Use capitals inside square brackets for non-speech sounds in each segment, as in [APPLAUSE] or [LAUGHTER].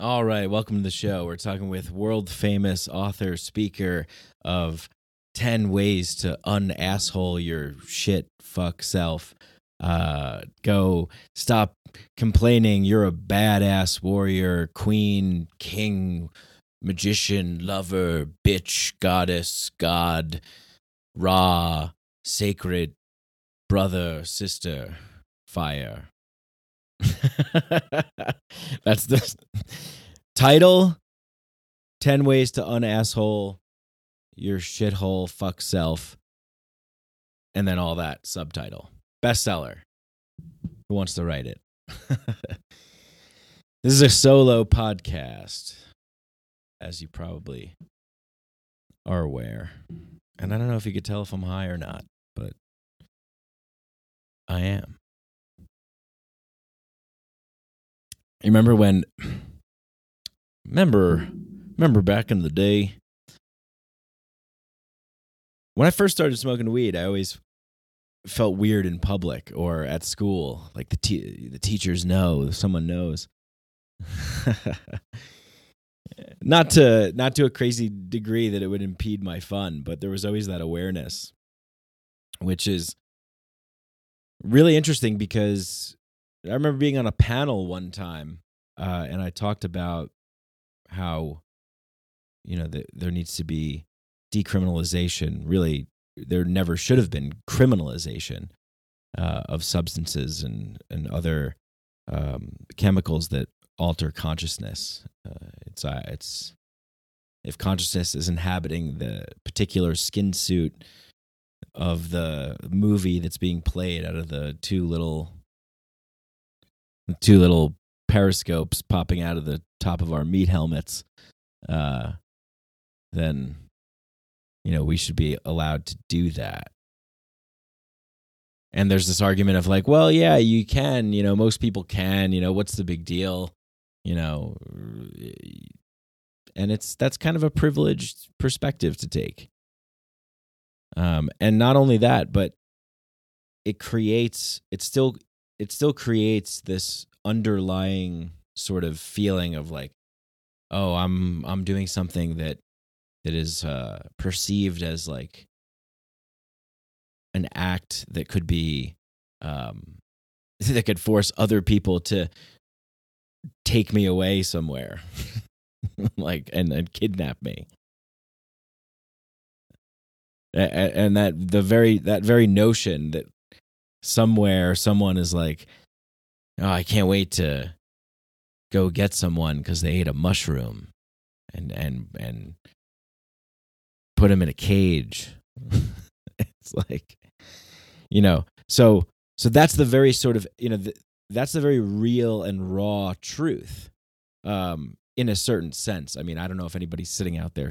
All right, welcome to the show. We're talking with world famous author, speaker of 10 ways to unasshole your shit fuck self. Uh, go stop complaining. You're a badass warrior, queen, king, magician, lover, bitch, goddess, god, Ra, sacred, brother, sister, fire. [LAUGHS] That's the title 10 ways to unasshole your shithole fuck self. And then all that subtitle. Bestseller. Who wants to write it? [LAUGHS] this is a solo podcast, as you probably are aware. And I don't know if you could tell if I'm high or not, but I am. You remember when remember remember back in the day when I first started smoking weed, I always felt weird in public or at school. Like the te- the teachers know, someone knows. [LAUGHS] not to not to a crazy degree that it would impede my fun, but there was always that awareness, which is really interesting because I remember being on a panel one time, uh, and I talked about how you know that there needs to be decriminalization. Really, there never should have been criminalization uh, of substances and and other um, chemicals that alter consciousness. Uh, it's uh, it's if consciousness is inhabiting the particular skin suit of the movie that's being played out of the two little two little periscopes popping out of the top of our meat helmets, uh, then you know we should be allowed to do that. And there's this argument of like, well, yeah, you can. You know, most people can. You know, what's the big deal? You know, and it's that's kind of a privileged perspective to take. Um, and not only that, but it creates it still it still creates this underlying sort of feeling of like oh i'm i'm doing something that that is uh perceived as like an act that could be um [LAUGHS] that could force other people to take me away somewhere [LAUGHS] like and, and kidnap me. And that the very that very notion that somewhere someone is like oh i can't wait to go get someone because they ate a mushroom and and and put him in a cage. [LAUGHS] It's like you know so so that's the very sort of you know the, that's the very real and raw truth um in a certain sense. I mean i don't know if anybody's sitting out there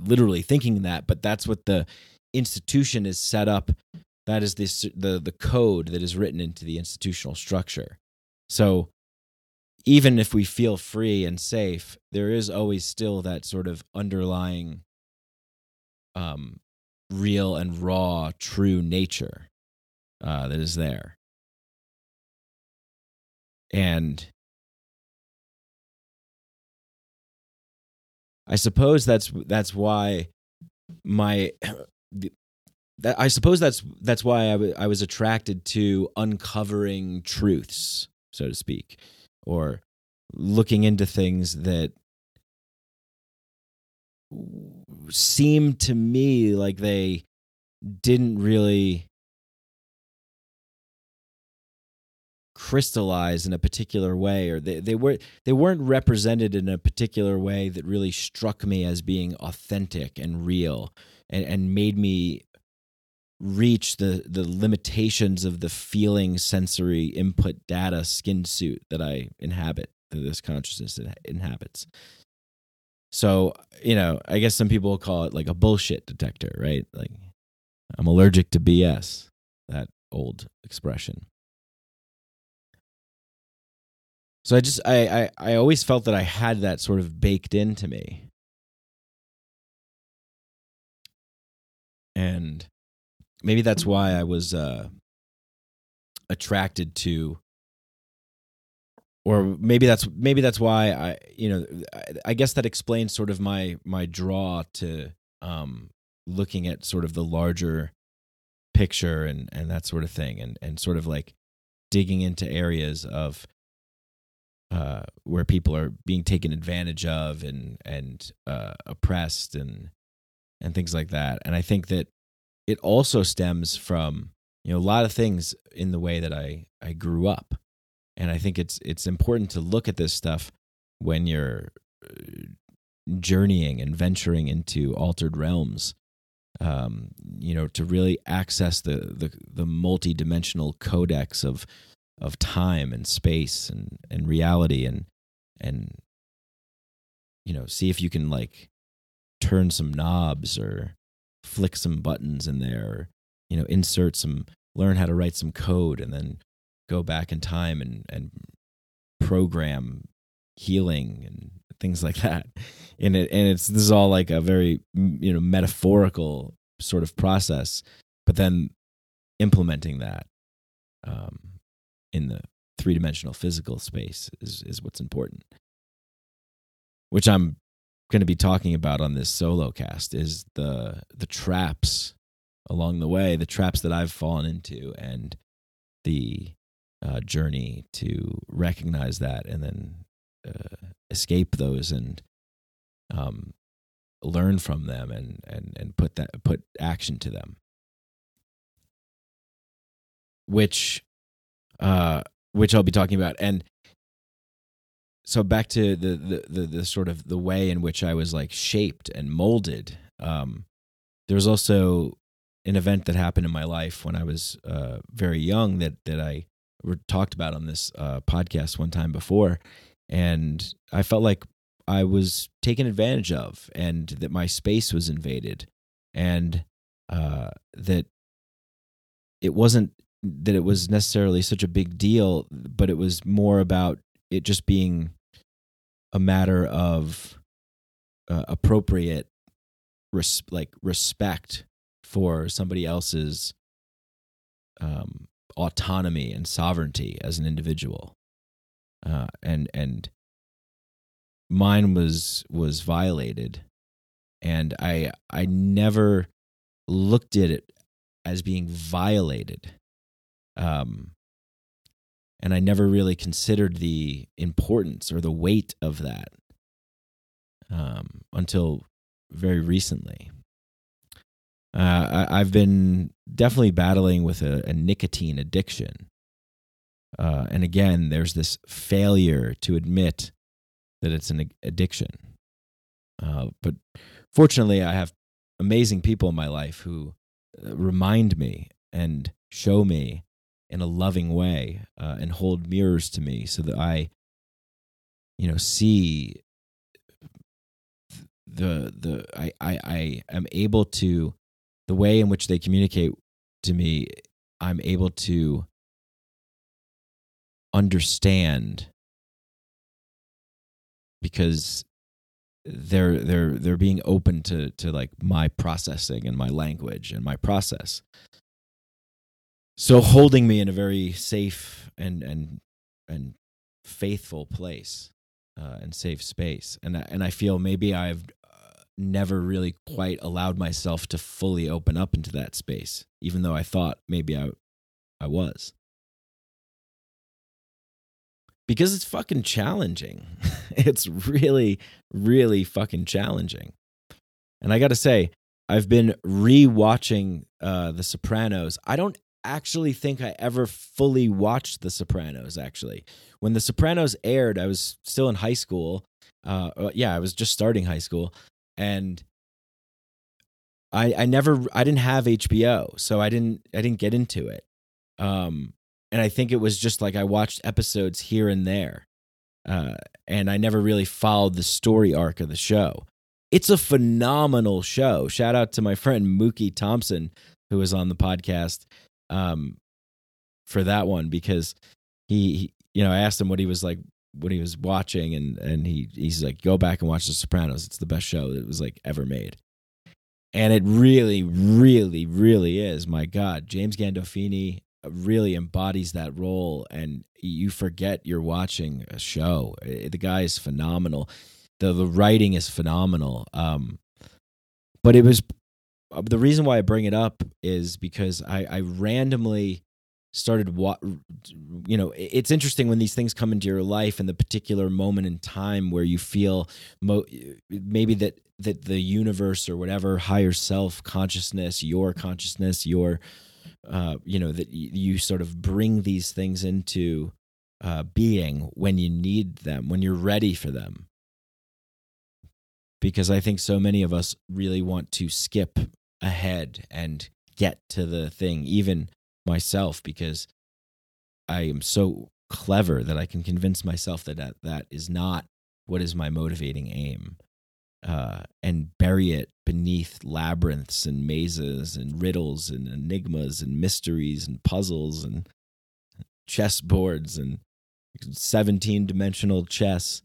literally thinking that but that's what the institution is set up that is this the the code that is written into the institutional structure. So even if we feel free and safe, there is always still that sort of underlying um real and raw true nature uh, that is there. And I suppose that's that's why my [CLEARS THROAT] that I suppose that's that's why I, w- I was attracted to uncovering truths, so to speak, or looking into things that seemed to me like they didn't really crystallize in a particular way or they, they were they weren't represented in a particular way that really struck me as being authentic and real and, and made me reach the the limitations of the feeling sensory input data skin suit that I inhabit that this consciousness inhabits. So, you know, I guess some people call it like a bullshit detector, right? Like I'm allergic to BS, that old expression. So I just I, I I always felt that I had that sort of baked into me. And maybe that's why I was uh, attracted to or maybe that's maybe that's why I you know I, I guess that explains sort of my my draw to um looking at sort of the larger picture and and that sort of thing and and sort of like digging into areas of uh, where people are being taken advantage of and and uh, oppressed and and things like that. And I think that it also stems from you know a lot of things in the way that I I grew up. And I think it's it's important to look at this stuff when you're uh, journeying and venturing into altered realms um, you know, to really access the the, the multi-dimensional codex of of time and space and and reality and and you know, see if you can like turn some knobs or flick some buttons in there, you know, insert some, learn how to write some code, and then go back in time and and program healing and things like that. And it and it's this is all like a very you know metaphorical sort of process but then implementing that um, in the three-dimensional physical space is is what's important. Which i'm going to be talking about on this solo cast is the the traps along the way the traps that i've fallen into and the uh, journey to recognize that and then uh, escape those and um, learn from them and and and put that put action to them. Which uh which I'll be talking about. And so back to the, the the the, sort of the way in which I was like shaped and molded um there was also an event that happened in my life when I was uh very young that that I talked about on this uh podcast one time before. And I felt like I was taken advantage of, and that my space was invaded, and uh, that it wasn't that it was necessarily such a big deal, but it was more about it just being a matter of uh, appropriate res- like respect for somebody else's um, autonomy and sovereignty as an individual. Uh, and and mine was was violated, and I I never looked at it as being violated, um, and I never really considered the importance or the weight of that um, until very recently. Uh, I, have been definitely battling with a, a nicotine addiction. Uh, and again, there's this failure to admit that it's an addiction. Uh, but fortunately, I have amazing people in my life who uh, remind me and show me in a loving way uh, and hold mirrors to me so that I, you know, see the the I I, I am able to the way in which they communicate to me. I'm able to understand because they're they're they're being open to to like my processing and my language and my process so holding me in a very safe and and and faithful place uh, and safe space and I, and I feel maybe I've uh, never really quite allowed myself to fully open up into that space even though I thought maybe I I was because it's fucking challenging. [LAUGHS] it's really, really fucking challenging. And I got to say, I've been re-watching uh, The Sopranos. I don't actually think I ever fully watched The Sopranos. Actually, when The Sopranos aired, I was still in high school. Uh, uh yeah, I was just starting high school, and I I never I didn't have HBO, so I didn't I didn't get into it. Um, and I think it was just like I watched episodes here and there, uh, and I never really followed the story arc of the show. It's a phenomenal show. Shout out to my friend Mookie Thompson who was on the podcast um, for that one because he, he, you know, I asked him what he was like what he was watching, and and he he's like, go back and watch The Sopranos. It's the best show that was like ever made. And it really, really, really is. My God, James Gandolfini really embodies that role and you forget you're watching a show the guy is phenomenal the the writing is phenomenal um but it was the reason why I bring it up is because I I randomly started what you know it's interesting when these things come into your life and the particular moment in time where you feel mo- maybe that that the universe or whatever higher self consciousness your consciousness your uh, you know that you sort of bring these things into uh, being when you need them when you're ready for them. Because i think so many of us really want to skip ahead and get to the thing even myself because i am so clever that i can convince myself that that, that is not what is my motivating aim uh, and bury it beneath labyrinths and mazes and riddles and enigmas and mysteries and puzzles and chessboards and 17 dimensional chess.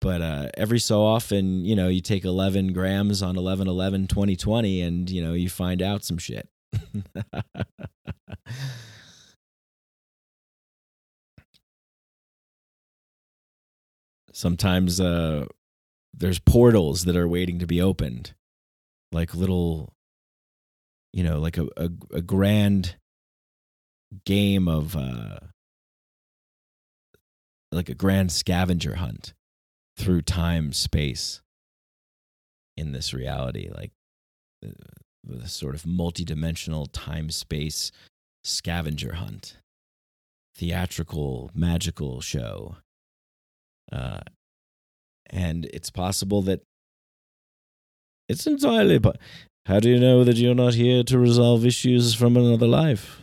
But uh, every so often, you know, you take 11 grams on 11 11 2020 and, you know, you find out some shit. Sometimes uh, there's portals that are waiting to be opened, like little, you know, like a, a, a grand game of uh, like a grand scavenger hunt through time space in this reality like the, the sort of multidimensional time space scavenger hunt theatrical magical show uh, and it's possible that it's entirely but how do you know that you're not here to resolve issues from another life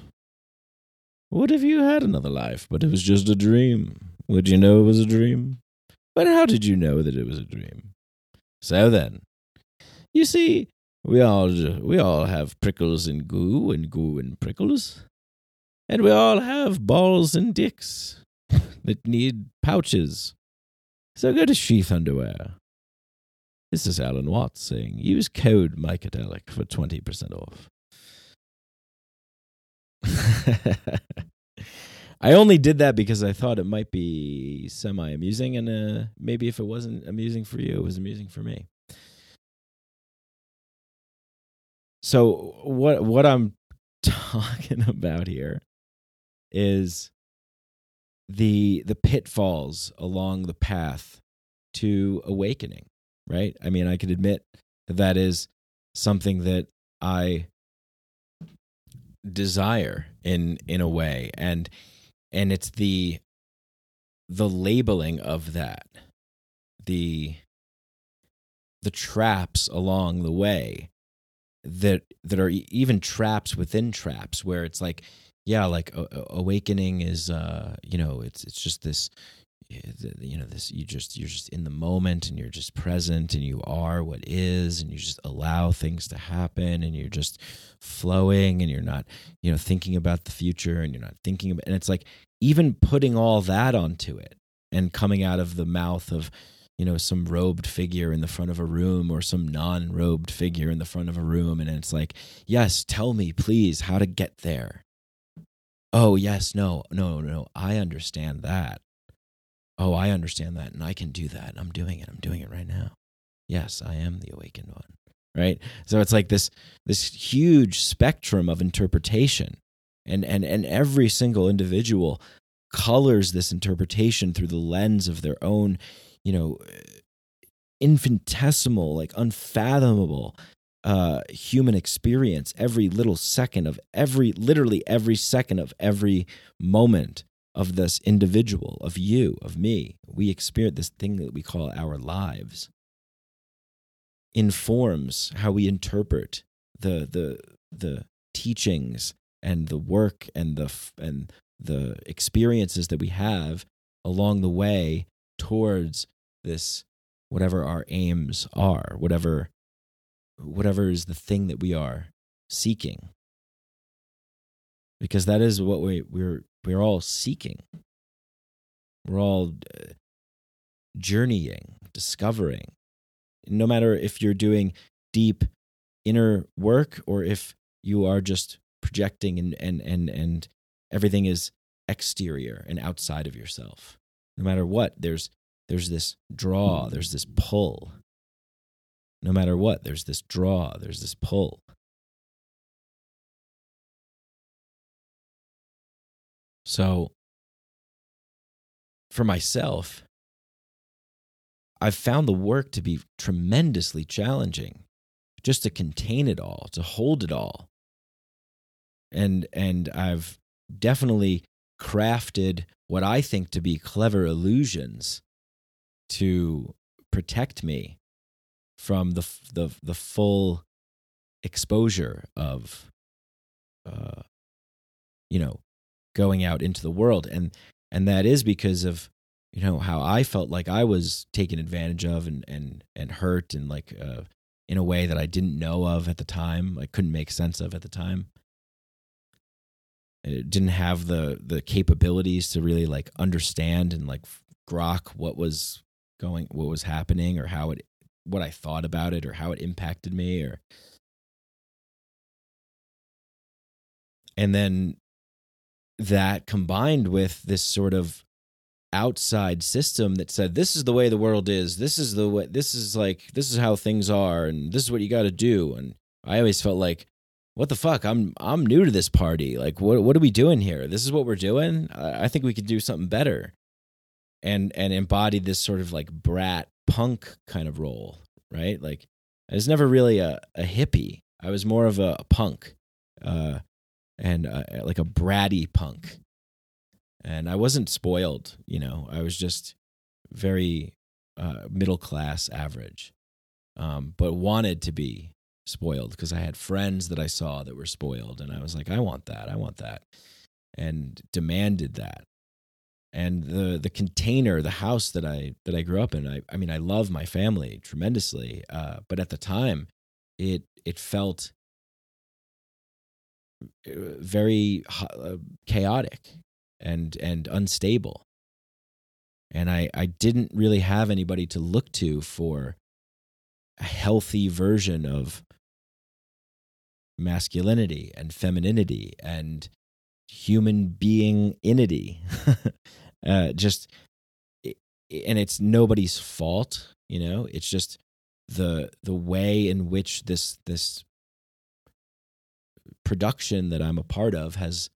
what if you had another life, but it was just a dream? Would you know it was a dream? But how did you know that it was a dream? So then, you see, we all we all have prickles and goo and goo and prickles, and we all have balls and dicks [LAUGHS] that need pouches. So go to Sheath Underwear. This is Alan Watts saying, use code Mycadelic for 20% off. [LAUGHS] I only did that because I thought it might be semi amusing, and uh, maybe if it wasn't amusing for you, it was amusing for me. So what what I'm [LAUGHS] talking about here is the the pitfalls along the path to awakening, right? I mean, I could admit that that is something that I desire in in a way and and it's the the labeling of that the the traps along the way that that are even traps within traps where it's like yeah like awakening is uh you know it's it's just this you know this you just you're just in the moment and you're just present and you are what is and you just allow things to happen and you're just flowing and you're not you know thinking about the future and you're not thinking about and it's like even putting all that onto it and coming out of the mouth of you know some robed figure in the front of a room or some non-robed figure in the front of a room and it's like yes tell me please how to get there. Oh yes no no no i understand that. Oh i understand that and i can do that i'm doing it i'm doing it right now. Yes i am the awakened one right? So it's like this this huge spectrum of interpretation and and and every single individual colors this interpretation through the lens of their own you know infinitesimal like unfathomable uh human experience every little second of every literally every second of every moment of this individual of you of me. We experience this thing that we call our lives. Informs how we interpret the the the teachings and the work and the and the experiences that we have along the way towards this whatever our aims are whatever whatever is the thing that we are seeking. Because that is what we we're we're all seeking. We're all uh, journeying discovering. No matter if you're doing deep inner work or if you are just projecting and and and and everything is exterior and outside of yourself. No matter what there's there's this draw hmm. there's this pull. No matter what there's this draw there's this pull. So for myself i've found the work to be tremendously challenging just to contain it all to hold it all and and i've definitely crafted what I think to be clever illusions to protect me from the the the full exposure of uh you know going out into the world. And and that is because of you know how I felt like I was taken advantage of and and and hurt and like uh in a way that I didn't know of at the time I couldn't make sense of at the time didn't have the the capabilities to really like understand and like grok what was going what was happening or how it what I thought about it or how it impacted me or and then that combined with this sort of outside system that said this is the way the world is. This is the way this is like this is how things are and this is what you got to do. And i always felt like what the fuck? I'm I'm new to this party. Like, what what are we doing here? This is what we're doing. I, I think we could do something better, and and embody this sort of like brat punk kind of role, right? Like, I was never really a, a hippie. I was more of a, a punk, uh, and uh, like a bratty punk. And I wasn't spoiled, you know. I was just very uh, middle class, average, um, but wanted to be spoiled because I had friends that I saw that were spoiled, and I was like, I want that, I want that, and demanded that. And the the container, the house that I that I grew up in, I I mean, I love my family tremendously, uh, but at the time, it it felt uh, very uh, chaotic and and unstable and i i didn't really have anybody to look to for a healthy version of masculinity and femininity and human being inity. [LAUGHS] uh, just, and it's nobody's fault, you know. It's just the the way in which this this production that I'm a part of has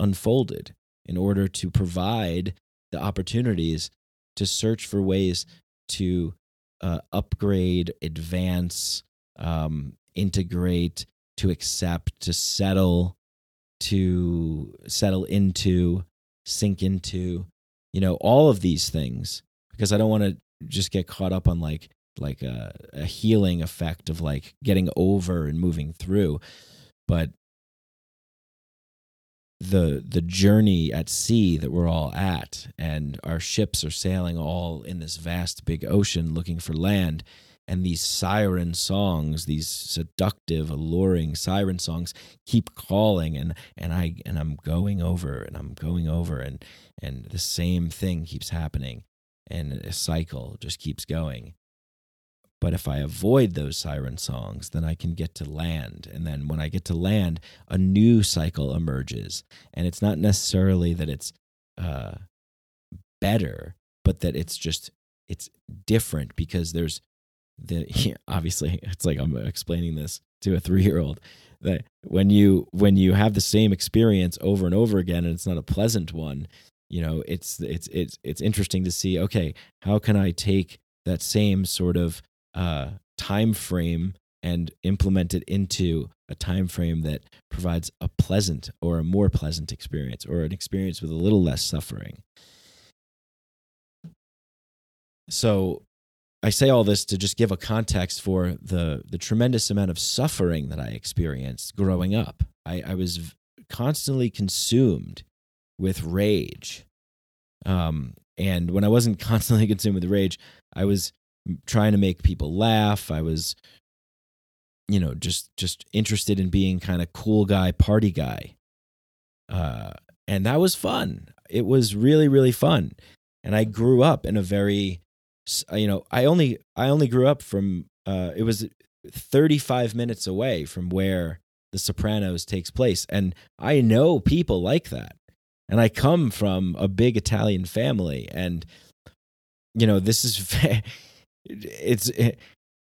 unfolded in order to provide the opportunities to search for ways to uh, upgrade, advance, um, integrate, to accept, to settle, to settle into, sink into, you know, all of these things. Because I don't want to just get caught up on like like a, a healing effect of like getting over and moving through, but the the journey at sea that we're all at and our ships are sailing all in this vast big ocean looking for land and these siren songs these seductive alluring siren songs keep calling and and i and i'm going over and i'm going over and and the same thing keeps happening and a cycle just keeps going. But if i avoid those siren songs then i can get to land and then when i get to land a new cycle emerges. And it's not necessarily that it's uh better but that it's just it's different because there's the [LAUGHS] obviously it's like I'm explaining this to a three year old that when you when you have the same experience over and over again and it's not a pleasant one you know it's it's it's it's interesting to see okay how can i take that same sort of uh time frame and implement it into a time frame that provides a pleasant or a more pleasant experience or an experience with a little less suffering? So I say all this to just give a context for the the tremendous amount of suffering that I experienced growing up. I, I was constantly consumed with rage, um, and when I wasn't [LAUGHS] constantly consumed with rage, I was trying to make people laugh. I was, you know, just just interested in being kind of cool guy, party guy, uh, and that was fun. It was really really fun, and I grew up in a very you know, I only I only grew up from uh, it was 35 minutes away from where The Sopranos takes place. And I know people like that. And I come from a big Italian family. And, you know, this is, [LAUGHS] it's,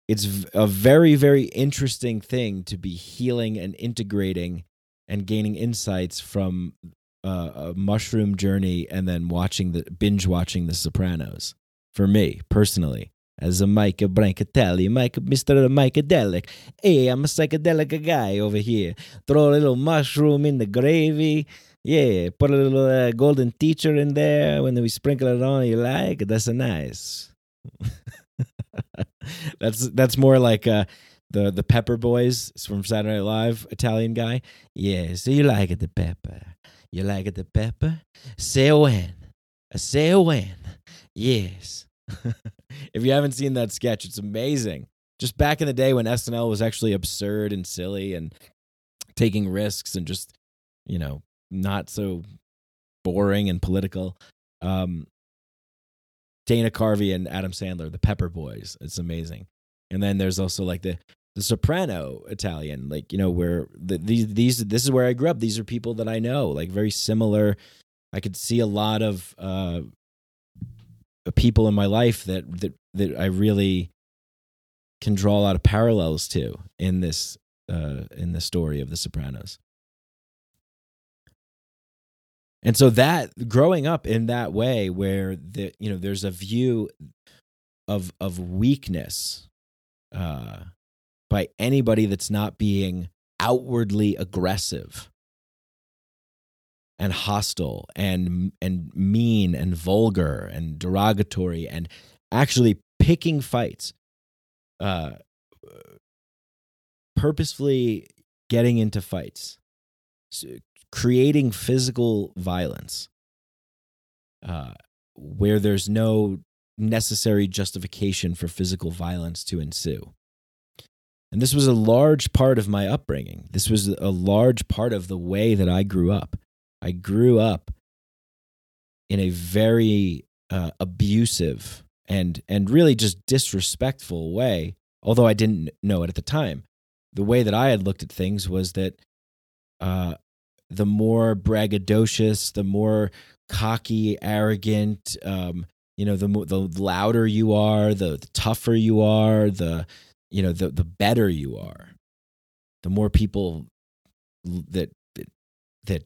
it's a very, very interesting thing to be healing and integrating and gaining insights from uh, a mushroom journey and then watching the binge watching The Sopranos for me personally as a Micah Brancatelli, Mike, Mr. Micadelic. Hey, I'm a psychedelic guy over here. Throw a little mushroom in the gravy. Yeah, put a little uh, golden teacher in there. When we sprinkle it on, you like that's a nice. [LAUGHS] that's that's more like uh, the the Pepper Boys from Saturday Night Live, Italian guy. Yeah, so you like it the pepper. You like it the pepper? Say when. Say when. Yes. [LAUGHS] if you haven't seen that sketch, it's amazing. Just back in the day when SNL was actually absurd and silly and taking risks and just, you know, not so boring and political. Um, Dana Carvey and Adam Sandler, the Pepper Boys. It's amazing. And then there's also like the the soprano Italian, like you know, where the, these these this is where I grew up. These are people that I know, like very similar. I could see a lot of uh, people in my life that that that I really can draw a lot of parallels to in this uh, in the story of the Sopranos. And so that growing up in that way where the you know there's a view of of weakness uh by anybody that's not being outwardly aggressive and hostile and and mean and vulgar and derogatory and actually picking fights uh purposefully getting into fights creating physical violence uh where there's no necessary justification for physical violence to ensue and this was a large part of my upbringing. This was a large part of the way that I grew up. I grew up in a very uh, abusive and and really just disrespectful way, although I didn't know it at the time. The way that I had looked at things was that uh, the more braggadocious, the more cocky, arrogant, um, you know, the the louder you are, the, the tougher you are, the you know the the better you are the more people that that, that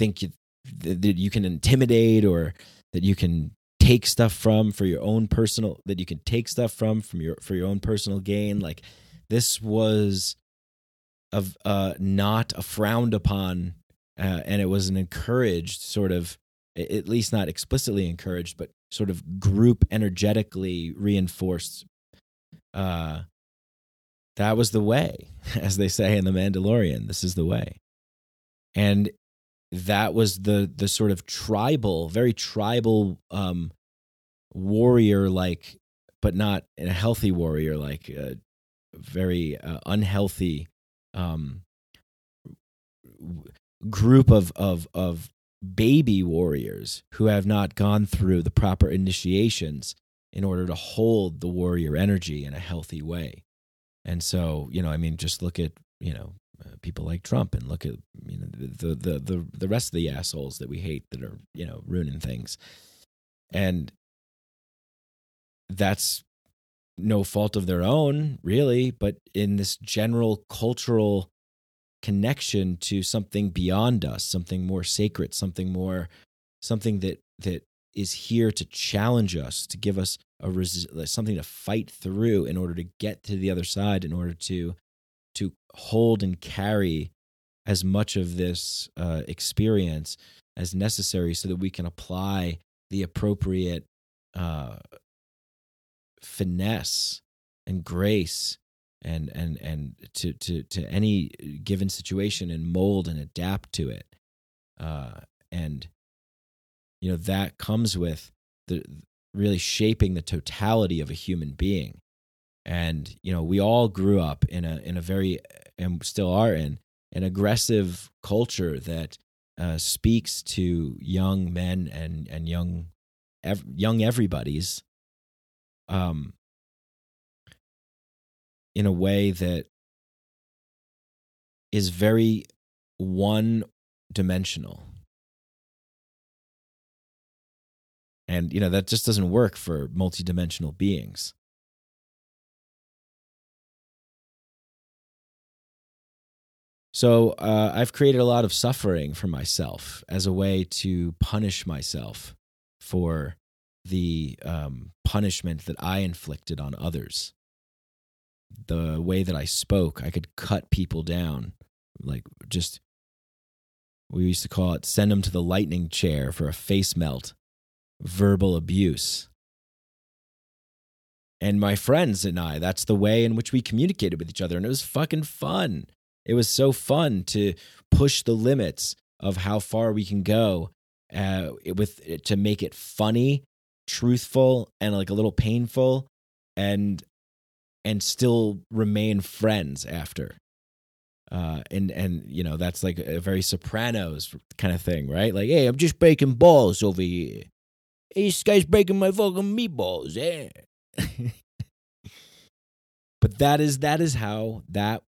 think you, that you can intimidate or that you can take stuff from for your own personal that you can take stuff from from your for your own personal gain like this was of uh not a frowned upon uh, and it was an encouraged sort of at least not explicitly encouraged but sort of group energetically reinforced uh that was the way, [LAUGHS] as they say in The Mandalorian. This is the way. And that was the the sort of tribal, very tribal um, warrior like, but not in a healthy warrior like, a very uh, unhealthy um, group of of of baby warriors who have not gone through the proper initiations in order to hold the warrior energy in a healthy way. And so, you know, I mean, just look at, you know, uh, people like Trump and look at, you know, the, the, the, the rest of the assholes that we hate that are, you know, ruining things. And that's no fault of their own, really, but in this general cultural connection to something beyond us, something more sacred, something more, something that, that is here to challenge us, to give us a something to fight through in order to get to the other side, in order to hold and carry as much of this uh, experience as necessary, so that we can apply the appropriate uh, finesse and grace and and and to to to any given situation and mold and adapt to it. Uh, and you know that comes with the really shaping the totality of a human being and you know we all grew up in a in a very and still are in an aggressive culture that uh, speaks to young men and and young ev- young everybody's um in a way that is very one dimensional. And, you know, that just doesn't work for multidimensional beings. So uh, I've created a lot of suffering for myself as a way to punish myself for the um, punishment that I inflicted on others. The way that I spoke, I could cut people down, like just we used to call it send them to the lightning chair for a face melt, verbal abuse. And my friends and I, that's the way in which we communicated with each other. And it was fucking fun. It was so fun to push the limits of how far we can go uh, with to make it funny, truthful, and like a little painful, and and still remain friends after. Uh, and and you know that's like a very Sopranos kind of thing, right? Like, hey, I'm just breaking balls over here. Hey, this guy's breaking my fucking meatballs, yeah. [LAUGHS] but that is that is how that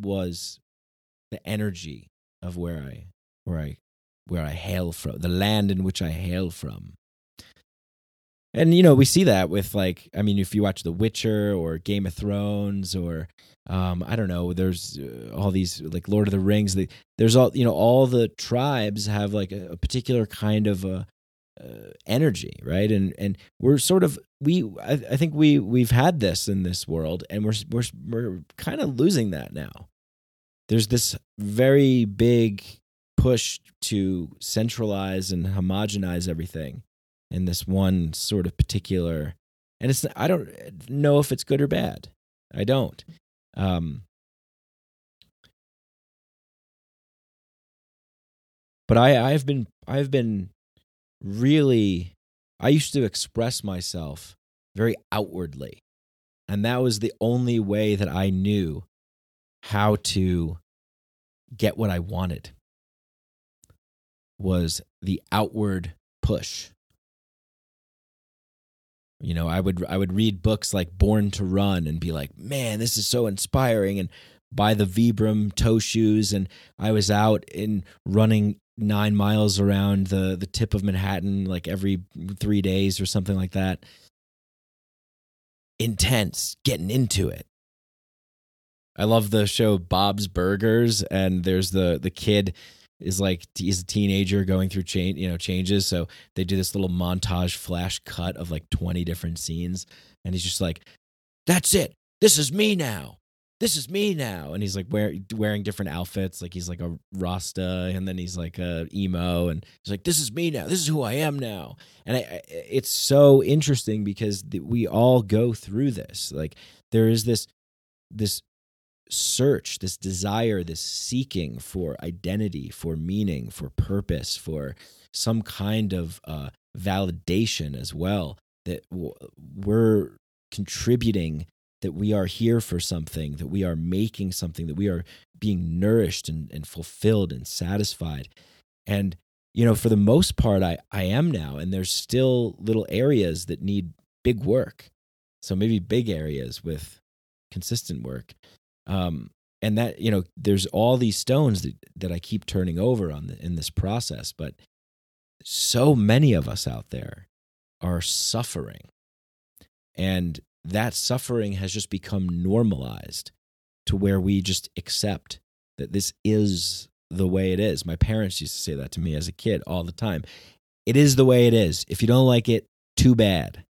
was the energy of where I where I where I hail from, the land in which I hail from. And you know, we see that with like I mean if you watch The Witcher or Game of Thrones or um I don't know, there's uh, all these like Lord of the Rings, the, there's all you know all the tribes have like a, a particular kind of a uh, energy, right? And and we're sort of we I, I, think we we've had this in this world, and we're we're we're kind of losing that now. There's this very big push to centralize and homogenize everything in this one sort of particular, and it's I don't know if it's good or bad. I don't. Um, but I I've been I've been really, I used to express myself very outwardly. And that was the only way that I knew how to get what I wanted was the outward push. You know, I would I would read books like Born to Run and be like, "Man, this is so inspiring." And buy the Vibram toe shoes, and I was out in running nine miles around the the tip of Manhattan like every three days or something like that. Intense, getting into it. I love the show Bob's Burgers, and there's the the kid is like he's a teenager going through change you know changes so they do this little montage flash cut of like 20 different scenes and he's just like that's it this is me now this is me now. And he's like wear, wearing different outfits. Like he's like a rasta and then he's like a emo. And he's like this is me now. This is who i am now. And I, I, it's so interesting because we all go through this. Like there is this this search this desire this seeking for identity for meaning for purpose for some kind of uh, validation as well that we're contributing that we are here for something, that we are making something, that we are being nourished and, and fulfilled and satisfied. And, you know, for the most part, I, I am now. And there's still little areas that need big work. So maybe big areas with consistent work. Um, and that, you know, there's all these stones that, that I keep turning over on the, in this process. But so many of us out there are suffering. And that suffering has just become normalized to where we just accept that this is the way it is. My parents used to say that to me as a kid all the time. It is the way it is. If you don't like it, too bad.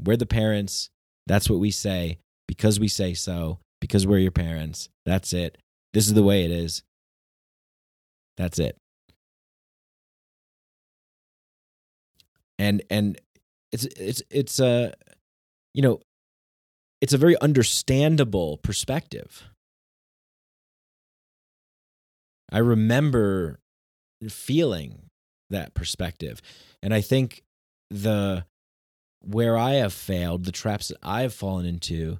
We're the parents. That's what we say because we say so, because we're your parents. That's it. This is the way it is. That's it. And and it's it's it's a uh, you know it's a very understandable perspective. I remember feeling that perspective. And I think the where I have failed, the traps that I've fallen into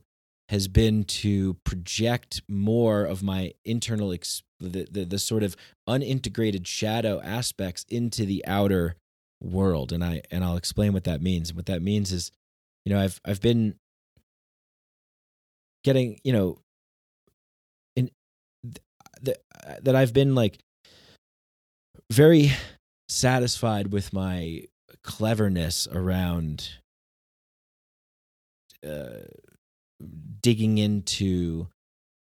has been to project more of my internal ex- the, the, the sort of unintegrated shadow aspects into the outer world and I and I'll explain what that means. What that means is you know I've I've been getting you know in that that I've been like very satisfied with my cleverness around uh, digging into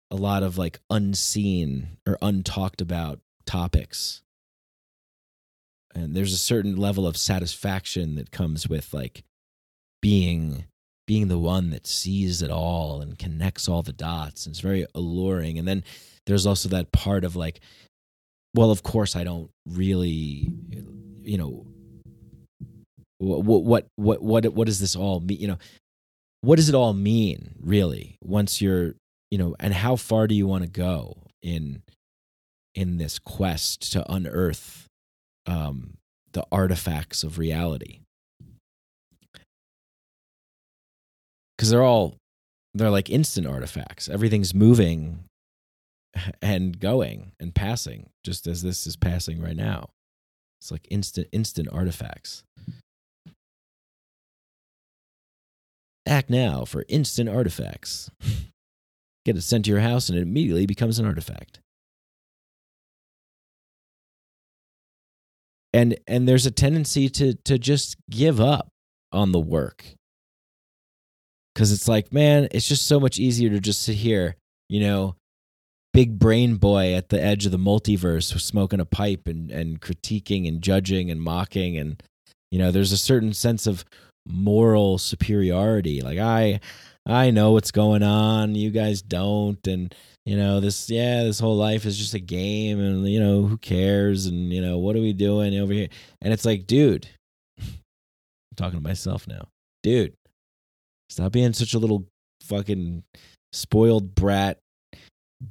a lot of like unseen or untalked about topics. And there's a certain level of satisfaction that comes with like being being the one that sees it all and connects all the dots and it's very alluring. And then there's also that part of like well of course i don't really you know what what what what what does this all mean? You know what does it all mean really once you're you know and how far do you want to go in in this quest to unearth um the artifacts of reality because they're all they're like instant artifacts. Everything's moving and going and passing just as this is passing right now. It's like instant instant artifacts. Act now for instant artifacts. [LAUGHS] Get it sent to your house and it immediately becomes an artifact. And and there's a tendency to to just give up on the work because it's like man it's just so much easier to just sit here you know big brain boy at the edge of the multiverse smoking a pipe and and critiquing and judging and mocking and you know there's a certain sense of moral superiority. Like i i know what's going on you guys don't. And you know this yeah this whole life is just a game and you know who cares? And you know what are we doing over here? And it's like dude [LAUGHS] i'm talking to myself now. Dude stop being such a little fucking spoiled brat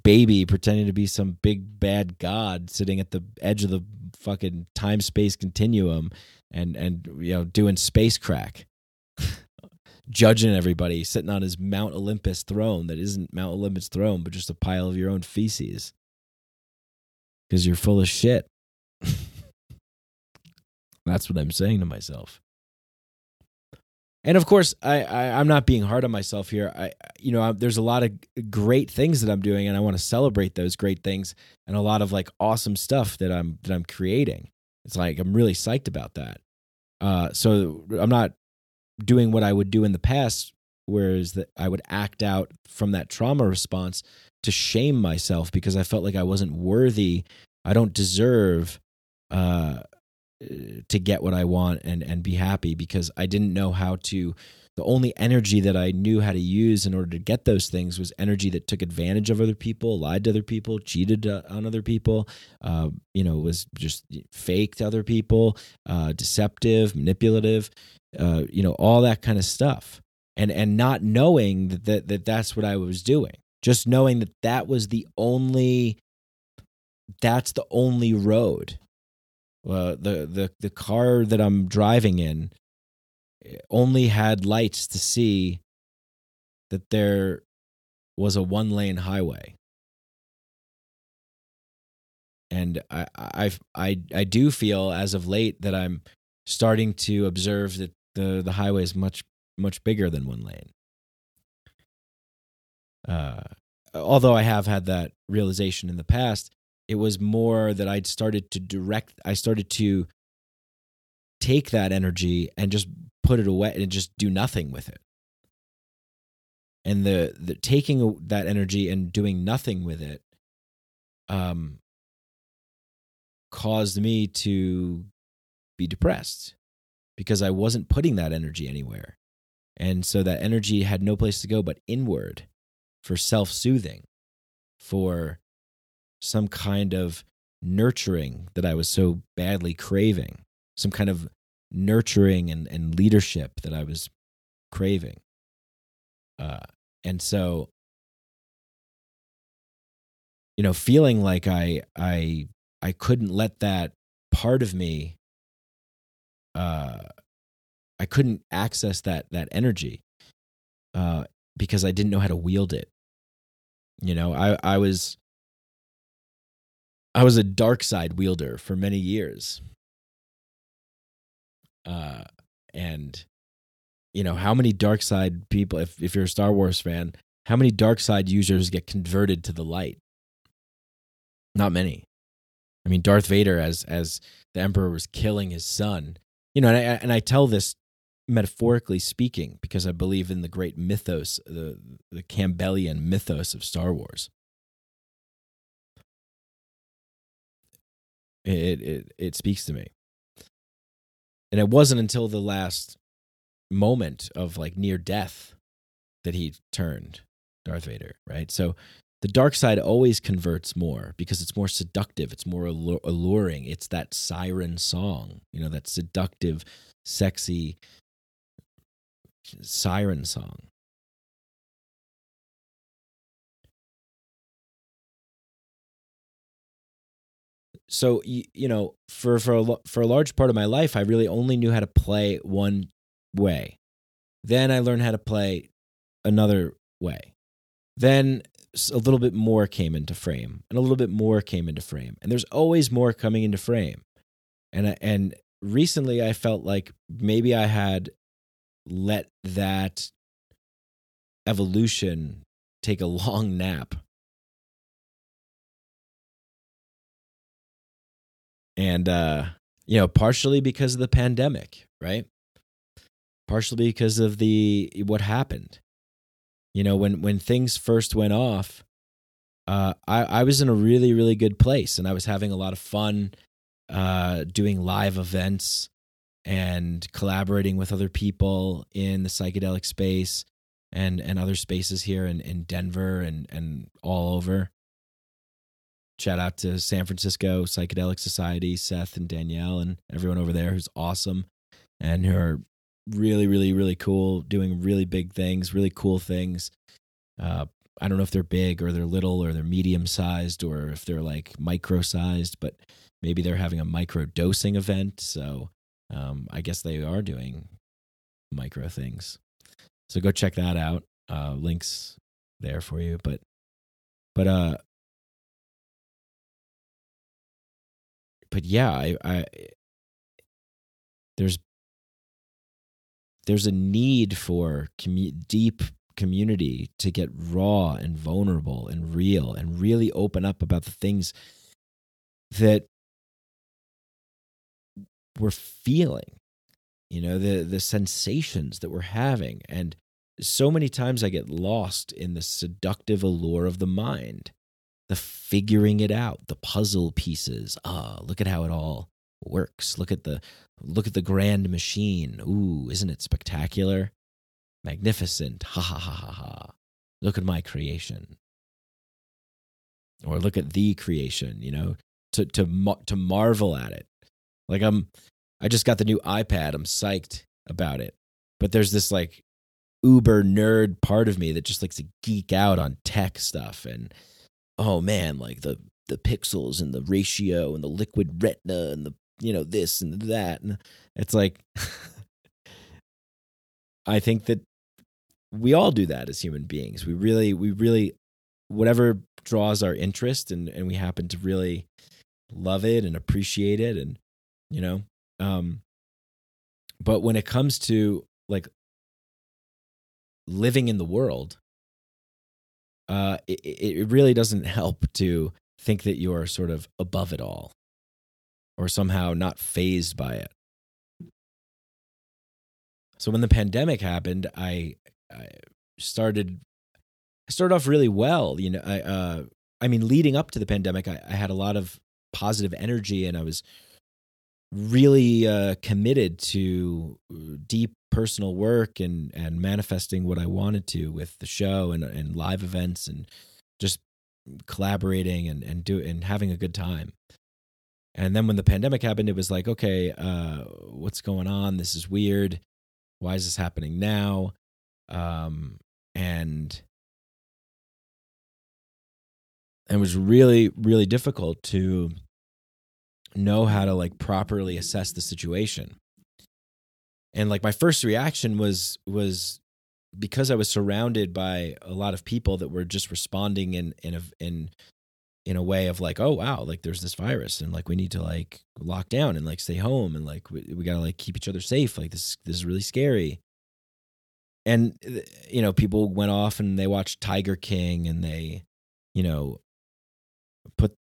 baby pretending to be some big bad god sitting at the edge of the fucking time space continuum and and you know doing space crack [LAUGHS] judging everybody, sitting on his Mount Olympus throne that isn't Mount Olympus throne, but just a pile of your own feces. Because you're full of shit. [LAUGHS] That's what I'm saying to myself. And of course, I, I am not being hard on myself here. I you know I, there's a lot of great things that I'm doing, and I want to celebrate those great things, and a lot of like awesome stuff that I'm that I'm creating. It's like I'm really psyched about that. Uh, so I'm not doing what I would do in the past, whereas that I would act out from that trauma response to shame myself because I felt like I wasn't worthy. I don't deserve uh, to get what I want and and be happy because I didn't know how to. The only energy that I knew how to use in order to get those things was energy that took advantage of other people, lied to other people, cheated uh, on other people, uh, you know, was just faked other people, uh, deceptive, manipulative, uh, you know, all that kind of stuff, and and not knowing that, that that that's what I was doing, just knowing that that was the only, that's the only road. Uh, the the the car that I'm driving in eh, only had lights to see that there was a one lane highway and I, I i i do feel as of late that i'm starting to observe that the the highway is much much bigger than one lane. Uh, although I have had that realization in the past, it was more that I'd started to direct. I started to take that energy and just put it away and just do nothing with it. And the the taking that energy and doing nothing with it, um, caused me to be depressed because I wasn't putting that energy anywhere. And so that energy had no place to go but inward for self soothing, for some kind of nurturing that I was so badly craving, some kind of nurturing and, and leadership that I was craving. Uh, and so, you know, feeling like I, I, I couldn't let that part of me uh, I couldn't access that that energy uh, because I didn't know how to wield it. You know, I I was I was a dark side wielder for many years. Uh, and you know, how many dark side people if if you're a Star Wars fan, how many dark side users get converted to the light? Not many. I mean, Darth Vader, as as the Emperor was killing his son, you know, and I, and I tell this metaphorically speaking because I believe in the great mythos, the the Campbellian mythos of Star Wars. It it it speaks to me, and it wasn't until the last moment of like near death that he turned Darth Vader, right? So the dark side always converts more because it's more seductive, it's more alluring. It's that siren song, you know, that seductive, sexy siren song. So you, you know, for for a, for a large part of my life, I really only knew how to play one way. Then I learned how to play another way. Then a little bit more came into frame, and a little bit more came into frame, and there's always more coming into frame. And and recently, I felt like maybe I had let that evolution take a [LAUGHS] long nap. And uh you know, partially because of the pandemic, right? Partially because of the what happened. You know, when when things first went off, uh I I was in a really really good place and I was having a lot of fun uh doing live events and collaborating with other people in the psychedelic space and and other spaces here in, in Denver and and all over. Shout out to San Francisco Psychedelic Society, Seth and Danielle and everyone over there who's awesome and who are really, really, really cool, doing really big things, really cool things. Uh, I don't know if they're big or they're little or they're medium sized or if they're like micro sized, but maybe they're having a micro dosing event. So um, I guess they are doing micro things. So go check that out. Uh, links there for you. But but uh but yeah, I, I there's there's a need for commu- deep community to get raw and vulnerable and real and really open up about the things that we're feeling you know the the sensations that we're having. And so many times i get lost in the seductive allure of the mind the figuring it out the puzzle pieces. Ah look at how it all works. Look at the look at the grand machine. Ooh isn't it spectacular? Magnificent. Ha ha ha ha ha. Look at my creation. Or look at the creation you know to to to marvel at it. Like I'm I just got the new iPad. I'm psyched about it. But there's this like uber nerd part of me that just likes to geek out on tech stuff and oh man, like the the pixels and the ratio and the liquid retina and the you know this and that and it's like [LAUGHS] I think that we all do that as human beings. We really we really whatever draws our interest and and we happen to really love it and appreciate it and you know um but when it comes to like living in the world uh it, it really doesn't help to think that you're sort of above it all or somehow not phased by it. So when the pandemic happened i i started I started off really well you know i uh i mean leading up to the pandemic i, I had a lot of positive energy and i was really uh, committed to uh, deep personal work and and manifesting what I wanted to with the show and and live events and just collaborating and and do and having a good time. And then when the pandemic happened, it was like, okay, uh, what's going on? This is weird. Why is this happening now? Um, and it was really really difficult to know how to like properly assess the situation. And like my first reaction was was because I was surrounded by a lot of people that were just responding in in a in in a way of like, oh wow, like there's this virus and like we need to like lock down and like stay home and like we, we gotta like keep each other safe. Like this this is really scary. And uh, you know, people went off and they watched Tiger King and they, you know, put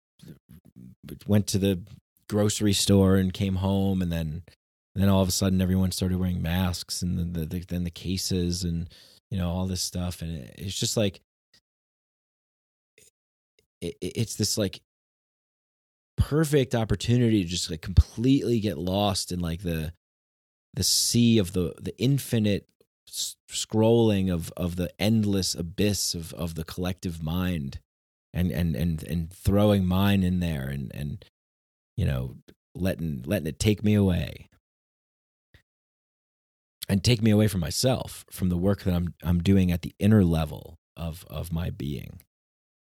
went to the grocery store and came home and then then all of a sudden everyone started wearing masks and then the, the, then the cases and you know all this stuff. And it, it's just like it, it's this like perfect opportunity to just like completely get lost in like the the sea of the the infinite scrolling of of the endless abyss of of the collective mind and and and and throwing mine in there and and you know letting letting it take me away and take me away from myself from the work that I'm I'm doing at the inner level of of my being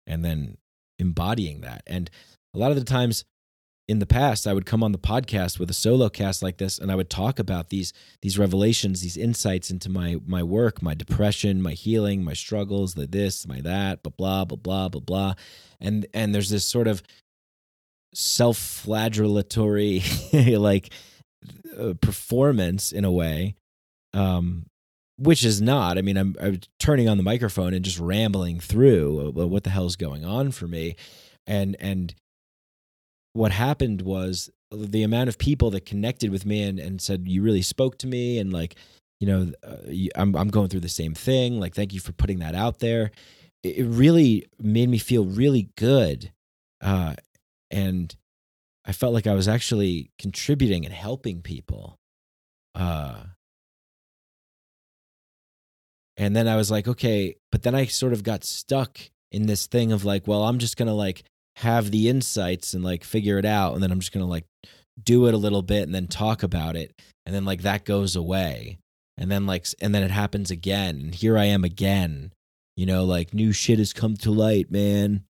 and then embodying that and a lot of the times in the past I would come on the podcast with a solo cast like this and I would talk about these these revelations, these insights into my my work, my depression, my healing, my struggles, the this, my that, blah blah blah blah blah blah. And and there's this sort of self-flagellatory [LAUGHS] like uh, performance in a way um which is not. I mean I'm, I'm turning on the microphone and just rambling through uh, what the hell's going on for me? And and what happened was the amount of people that connected with me and, and said you really spoke to me and like you know uh, I'm I'm going through the same thing like thank you for putting that out there. It, really made me feel really good uh, and I felt like I was actually contributing and helping people uh, and then I was like okay but then I sort of got stuck in this thing of like well I'm just to like have the insights and like figure it out and then i'm just gonna like do it a little bit and then talk about it and then like that goes away and then like and then it happens again and here i am again you know like new shit has come to light man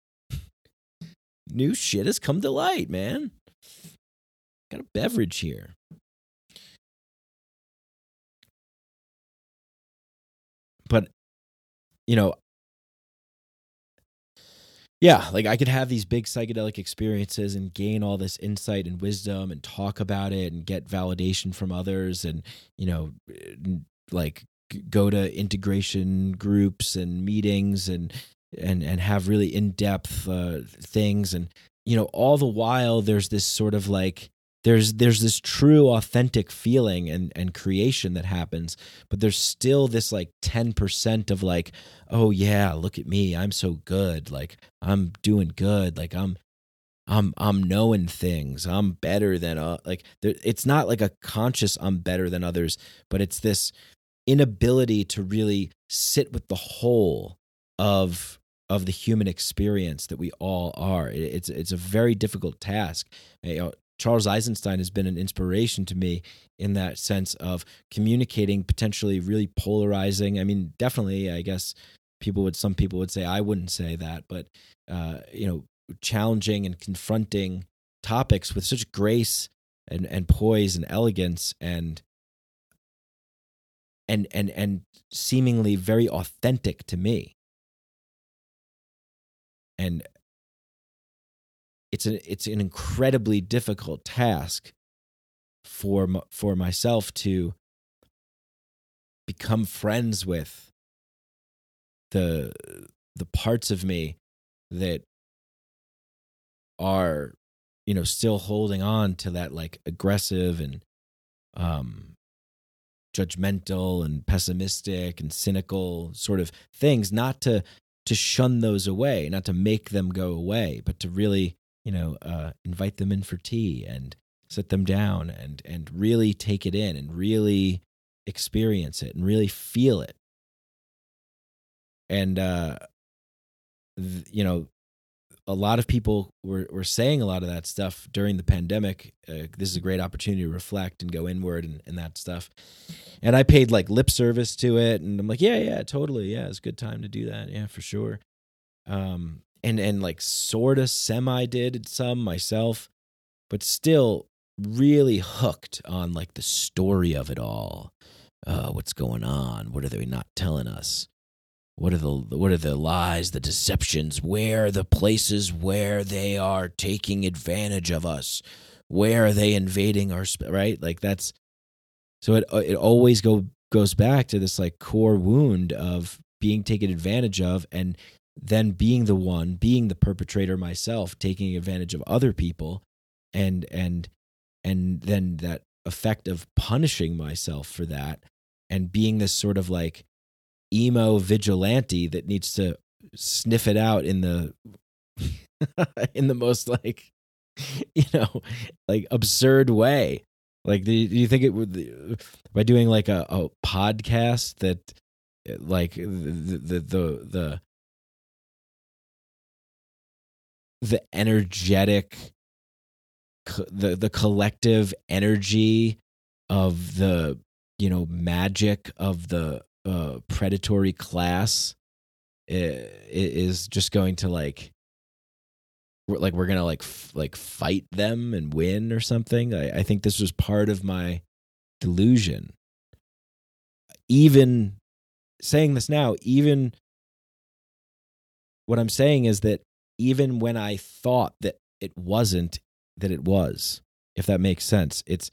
new shit has come to light man. Got a beverage here. But you know yeah, like I could have these big psychedelic experiences and gain all this insight and wisdom and talk about it and get validation from others and, you know, eh, like go to integration groups and meetings and and and have really in-depth uh, things. And you know all the while there's this sort of like there's there's this true authentic feeling and and creation that happens but there's still this like 10% of like oh yeah look at me i'm so good like i'm doing good like i'm i'm i'm knowing things i'm better than uh like there, it's not like a conscious i'm better than others but it's this inability to really sit with the whole of of the human experience that we all are. It's it's a very difficult task. You know, Charles Eisenstein has been an inspiration to me in that sense of communicating potentially really polarizing. I mean, definitely, I guess people would, some people would say, I wouldn't say that, but, uh, you know, challenging and confronting topics with such grace and, and poise and elegance and, and, and, and seemingly very authentic to me. And it's an it's an incredibly difficult task for for myself to become friends with the the parts of me that are you know still holding on to that like aggressive and um judgmental and pessimistic and cynical sort of things not to to shun those away not to make them go away but to really you know, uh, invite them in for tea and sit them down and and really take it in and really experience it and really feel it. And uh, th- you know, a lot of people were were saying a lot of that stuff during the pandemic. Uh, this is a great opportunity to reflect and go inward and, and that stuff. And I paid like lip service to it, and I'm like, yeah, yeah, totally, yeah, it's a good time to do that, yeah, for sure. Um, and and like sort of semi did some myself, but still really hooked on like the story of it all. Uh, what's going on? What are they not telling us? What are the what are the lies, the deceptions? Where are the places where they are taking advantage of us? Where are they invading our right? Like that's so it it always go goes back to this like core wound of being taken advantage of and then being the one, being the perpetrator myself, taking advantage of other people, and and and then that effect of punishing myself for that, and being this sort of like emo vigilante that needs to sniff it out in the [LAUGHS] in the most like [LAUGHS] you know like absurd way. Like do you, think it would by doing like a, a podcast that like the the the the, energetic the the collective energy of the you know magic of the uh, predatory class is just going to like like we're gonna like f- like fight them and win or something. I, I think this was part of my delusion. Even saying this now even what i'm saying is that even when i thought that it wasn't that it was if that makes sense it's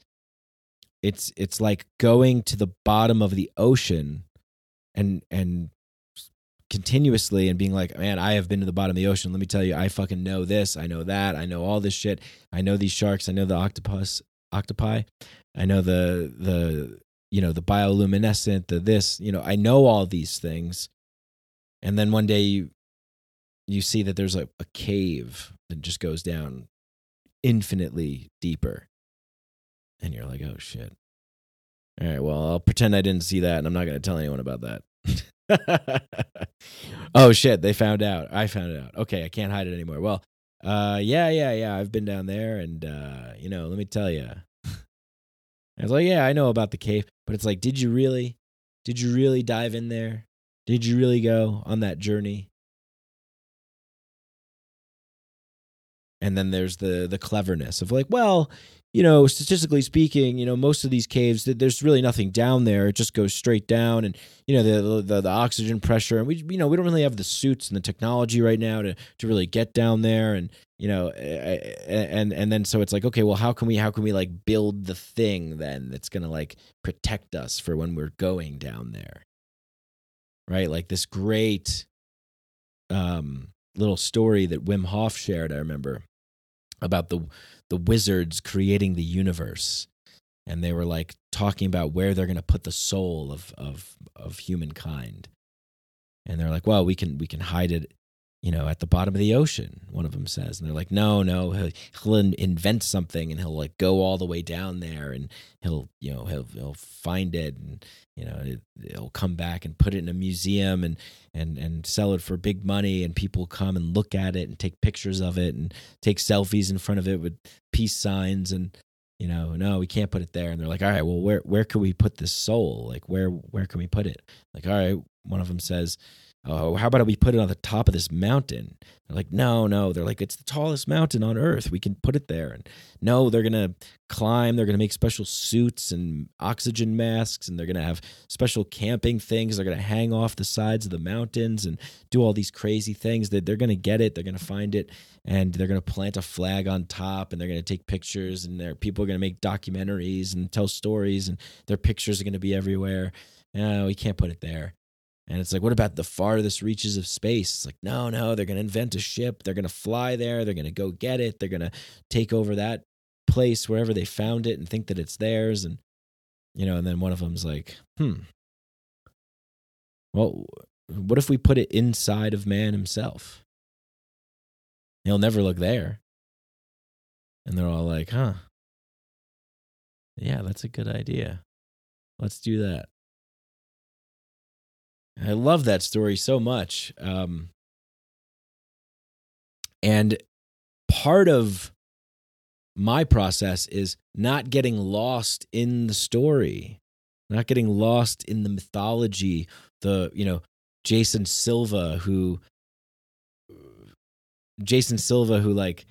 it's it's like going to the bottom of the ocean and and continuously and being like, man, I have been to the bottom of the ocean. Let me tell you, I fucking know this. I know that. I know all this shit. I know these sharks. I know the octopus, octopi. I know the the you know the bioluminescent, the this. You know, I know all these things. And then one day you you see that there's a, a cave that just goes down infinitely deeper, and you're like, oh shit. All right, well, I'll pretend I didn't see that, and I'm not going to tell anyone about that. [LAUGHS] oh shit, they found out. I found it out. Okay, I can't hide it anymore. Well, uh yeah, yeah, yeah, I've been down there and uh, you know, let me tell you. I was like, yeah, I know about the cave, but it's like, did you really? Did you really dive in there? Did you really go on that journey? And then there's the the cleverness of like, well, you know, statistically speaking, you know, most of these caves, there's really nothing down there. It just goes straight down, and you know, the the, the oxygen pressure, and we, you know, we don't really have the suits and the technology right now to to really get down there, and you know, and and then so it's like, okay, well, how can we how can we like build the thing then that's gonna like protect us for when we're going down there, right? Like this great um little story that Wim Hof shared. I remember about the the wizards creating the universe. And they were like talking about where they're going to put the soul of of of humankind. And they're like well we can we can hide it you know at the bottom of the ocean one of them says. And they're like no no he'll, he'll invent something and he'll like go all the way down there and he'll you know he'll he'll find it and you know it, will come back and put it in a museum and and and sell it for big money and people come and look at it and take pictures of it and take selfies in front of it with peace signs and you know no we can't put it there. And they're like all right well where where could we put this soul? Like where where can we put it? Like all right one of them says oh, how about we put it on the top of this mountain? They're like, no, no. They're like, it's the tallest mountain on earth. We can put it there. And no, they're going to climb. They're going to make special suits and oxygen masks. And they're going to have special camping things. They're going to hang off the sides of the mountains and do all these crazy things. That they're going to get it. They're going to find it. And they're going to plant a flag on top. And they're going to take pictures. And their people are going to make documentaries and tell stories. And their pictures are going to be everywhere. No, we can't put it there. And it's like, what about the farthest reaches of space? It's like, no, no, they're going to invent a ship. They're going to fly there. They're going to go get it. They're going to take over that place wherever they found it and think that it's theirs. And, you know, and then one of them's like, hmm, well, what if we put it inside of man himself? He'll never look there. And they're all like, huh, yeah, that's a good idea. Let's do that. I love that story so much. Um, and part of my process is not getting lost in the story, not getting lost in the mythology, the, you know, Jason Silva who Jason Silva who like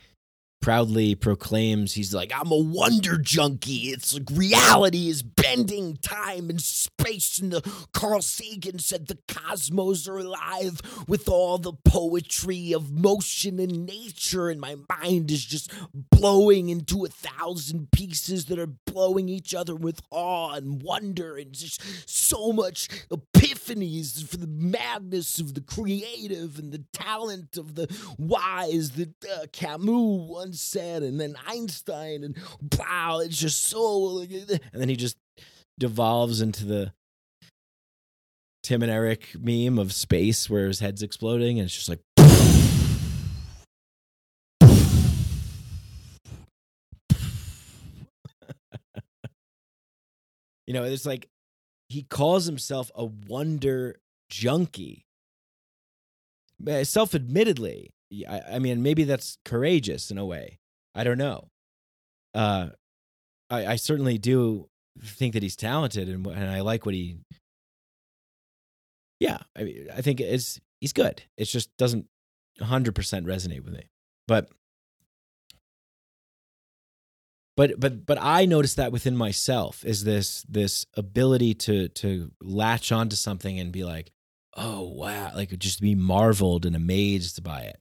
proudly proclaims he's like i'm a wonder junkie. It's like reality is bending time and space and the carl sagan said the cosmos are alive with all the poetry of motion and nature and my mind is just blowing into a thousand pieces that are blowing each other with awe and wonder and just so much epiphanies for the madness of the creative and the talent of the wise that uh, camus once said, and then Einstein, and wow, it's just so. And then he just devolves into the Tim and Eric meme of space where his head's exploding, and it's just like. [LAUGHS] you know, it's like he calls himself a wonder junkie. Eh, Self admittedly, I, I mean, maybe that's courageous in a way. I don't know. Uh, I, I certainly do think that he's talented, and and I like what he. Yeah, I mean, I think it's he's good. It just doesn't hundred percent resonate with me, but. But but but I noticed that within myself is this this ability to to latch onto something and be like, oh wow, like just be marveled and amazed by it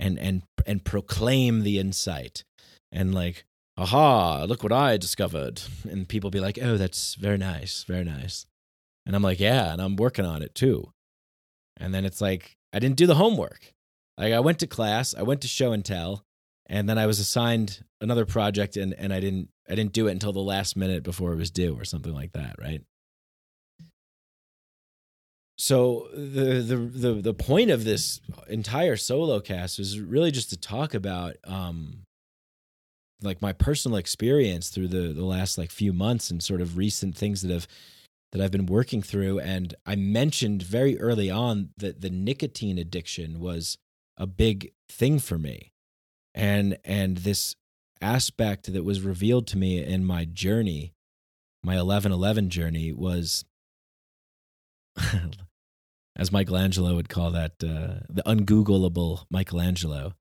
and and and proclaim the insight. And like aha look what i discovered. [LAUGHS] And people be like oh that's very nice very nice. And i'm like yeah and i'm working on it too. And then it's like i didn't do the homework. Like i went to class i went to show and tell and then i was assigned another project and and i didn't i didn't do it until the last minute before it was due or something like that right so the, the the the point of this entire solo cast is really just to talk about um like my personal experience through the the last like few months and sort of recent things that have that I've been working through. And I mentioned very early on that the nicotine addiction was a big thing for me. And and this aspect that was revealed to me in my journey my 1111 journey was [LAUGHS] as Michelangelo would call that, uh, the ungoogleable Michelangelo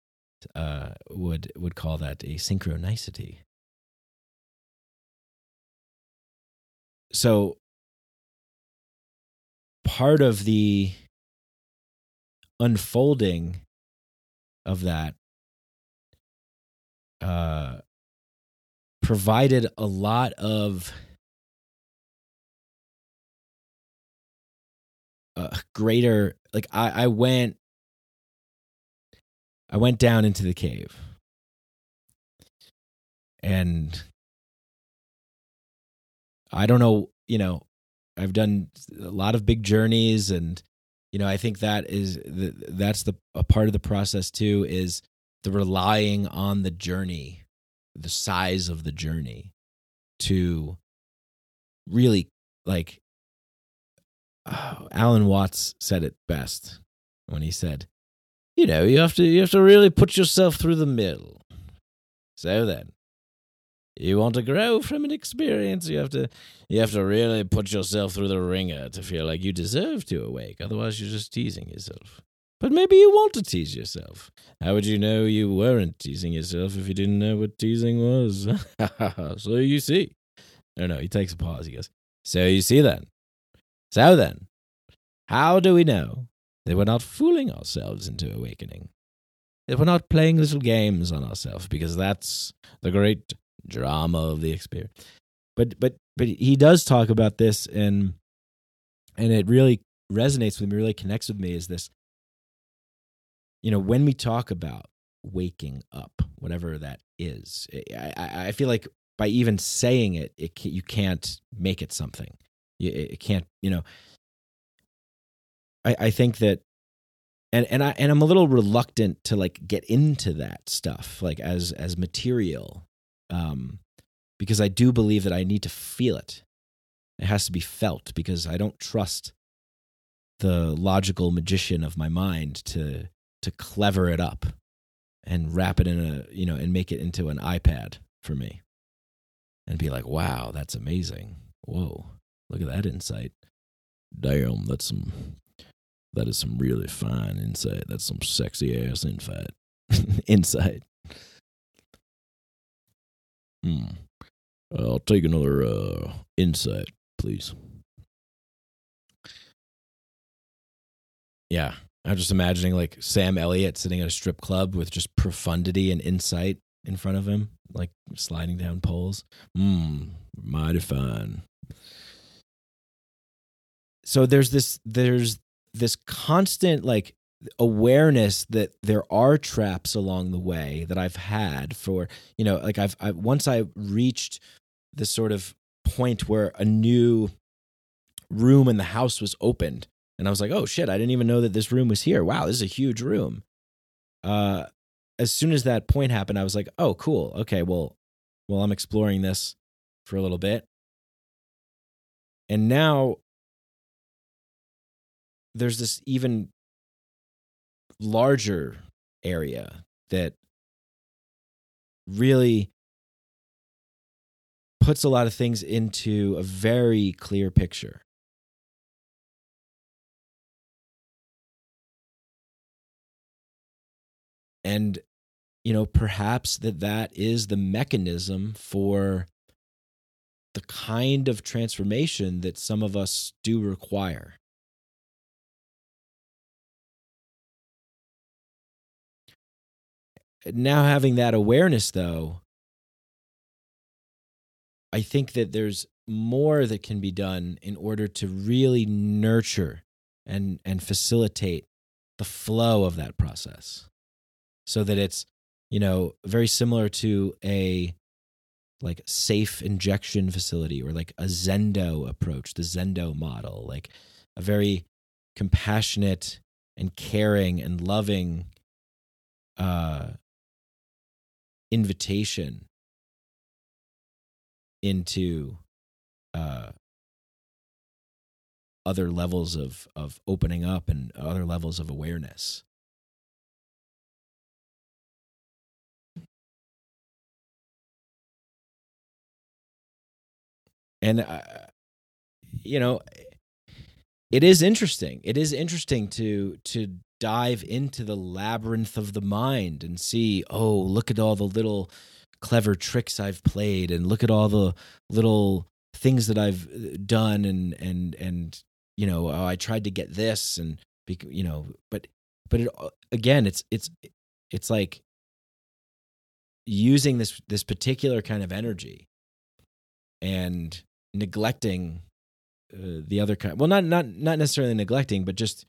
uh, would would call that a synchronicity. So part of the unfolding of that uh, provided a lot of a greater like I, I went I went down into the cave. And I don't know, you know, I've done a lot of big journeys and you know, I think that is the, that's the a part of the process too is the relying on the journey, the size of the journey to really like oh, [SIGHS] Alan Watts said it best when he said, "You know, you have to you have to really put yourself through the mill." So then, you want to grow from an experience, you have to you have to really put yourself through the ringer to feel like you deserve to awake. Otherwise, you're just teasing yourself. But maybe you want to tease yourself. How would you know you weren't teasing yourself if you didn't know what teasing was? [LAUGHS] so you see. No, no, he takes a pause. He goes, So you see then, so then, how do we know that we're not fooling ourselves into awakening? That we're not playing little games on ourselves, because that's the great drama of the experience. But but but he does talk about this and and it really resonates with me, really connects with me is this you know, when we talk about waking up, whatever that is, I, I, feel like by even saying it, it you can't make it something. It can't, you know. I, I think that, and and I and I'm a little reluctant to like get into that stuff like as as material, um, because I do believe that I need to feel it. It has to be felt because I don't trust the logical magician of my mind to to clever it up and wrap it in a you know and make it into an iPad for me and be like, wow, that's amazing. Whoa. Look at that insight. Damn, that's some that is some really fine insight. That's some sexy ass insight. [LAUGHS] insight. Hmm. I'll take another uh, insight, please. Yeah. I'm just imagining like Sam Elliott sitting at a strip club with just profundity and insight in front of him, like sliding down poles. Mmm, mighty fine. So there's this there's this constant like awareness that there are traps along the way that I've had for you know like I've I, once I reached this sort of point where a new room in the house was opened and I was like oh shit I didn't even know that this room was here. Wow this is a huge room. Uh as soon as that point happened I was like oh cool. Okay well well I'm exploring this for a little bit. And now there's this even larger area that really puts a lot of things into a very clear picture. And, you know, perhaps that that is the mechanism for the kind of transformation that some of us do require. Now having that awareness though i think that there's more that can be done in order to really nurture and and facilitate the flow of that process. So that it's you know very similar to a like safe injection facility or like a zendo approach the zendo model like a very compassionate and caring and loving uh invitation into uh, other levels of of opening up and other levels of awareness. And uh, you know, it is interesting. It is interesting to to dive into the labyrinth of the mind and see, oh, look at all the little clever tricks I've played and look at all the little things that I've uh, done and and and you know, oh, I tried to get this and you know, but but it, uh, again, it's it's it's like using this this particular kind of energy and neglecting uh, the other kind well not not not necessarily neglecting but just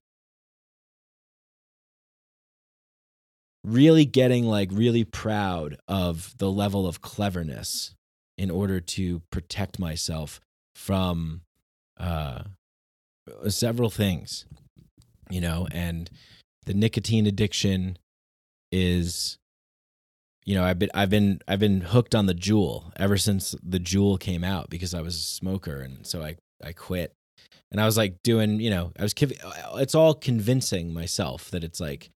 really getting like really proud of the level of cleverness in order to protect myself from uh, several things, you know, and the nicotine addiction is you know, I've been I've been I've been hooked on the Juul ever since the Juul came out because I was a smoker and so I I quit. And I was like doing, you know, I was it's all convincing myself that it's like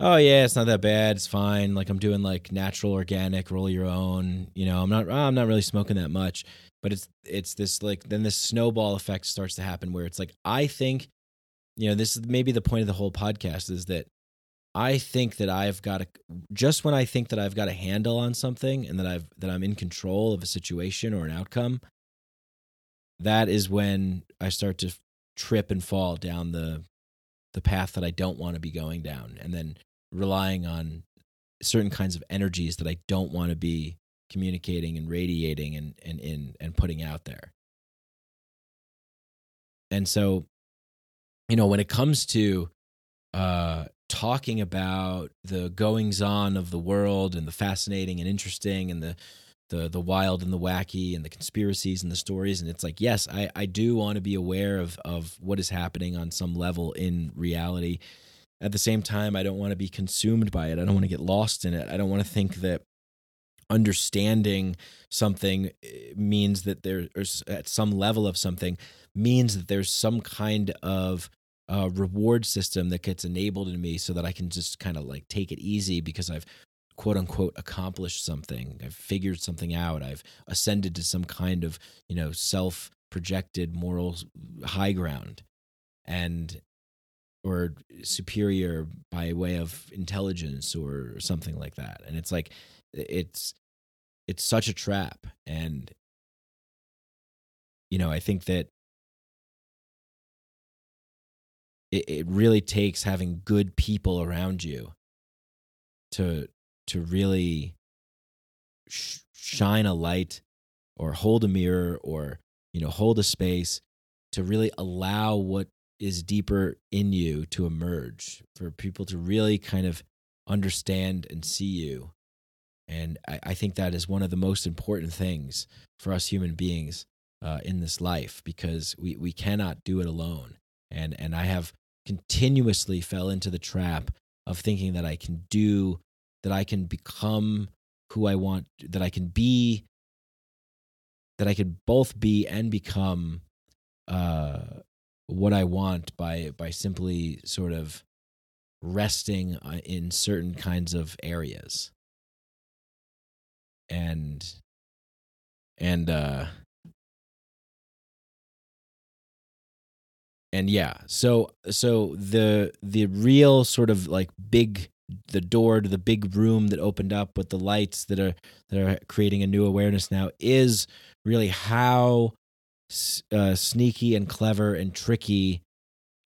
oh yeah, it's not that bad. It's fine. Like I'm doing like natural, organic, roll your own. You know, I'm not. I'm not really smoking that much. But it's it's this like then this snowball effect starts to happen where it's like I think, you know, this is maybe the point of the whole podcast is that I think that I've got a just when I think that I've got a handle on something and that I've that I'm in control of a situation or an outcome, that is when I start to trip and fall down the the path that I don't want to be going down. And then relying on certain kinds of energies that I don't want to be communicating and radiating and and in and putting out there. And so, you know, when it comes to uh, talking about the goings on of the world and the fascinating and interesting and the the the wild and the wacky and the conspiracies and the stories and it's like yes i i do want to be aware of of what is happening on some level in reality at the same time i don't want to be consumed by it i don't want to get lost in it i don't want to think that understanding something eh, means that there's at some level of something means that there's some kind of uh, reward system that gets enabled in me so that I can just kind of like take it easy because I've quote unquote accomplished something. I've figured something out. I've ascended to some kind of, you know, self projected moral high ground. And or superior by way of intelligence or something like that. And it's like it's it's such a trap and you know i think that it, it really takes having good people around you to to really sh- shine a light or hold a mirror or you know hold a space to really allow what is deeper in you to emerge for people to really kind of understand and see you. And I, I think that is one of the most important things for us human beings uh, in this life because we, we cannot do it alone. And and i have continuously fell into the trap of thinking that i can do that i can become who i want that i can be that I could both be and become uh, what I want by by simply sort of resting uh, in certain kinds of areas. And and uh and yeah so so the the real sort of like big the door to the big room that opened up with the lights that are that are creating a new awareness now is really how uh, sneaky and clever and tricky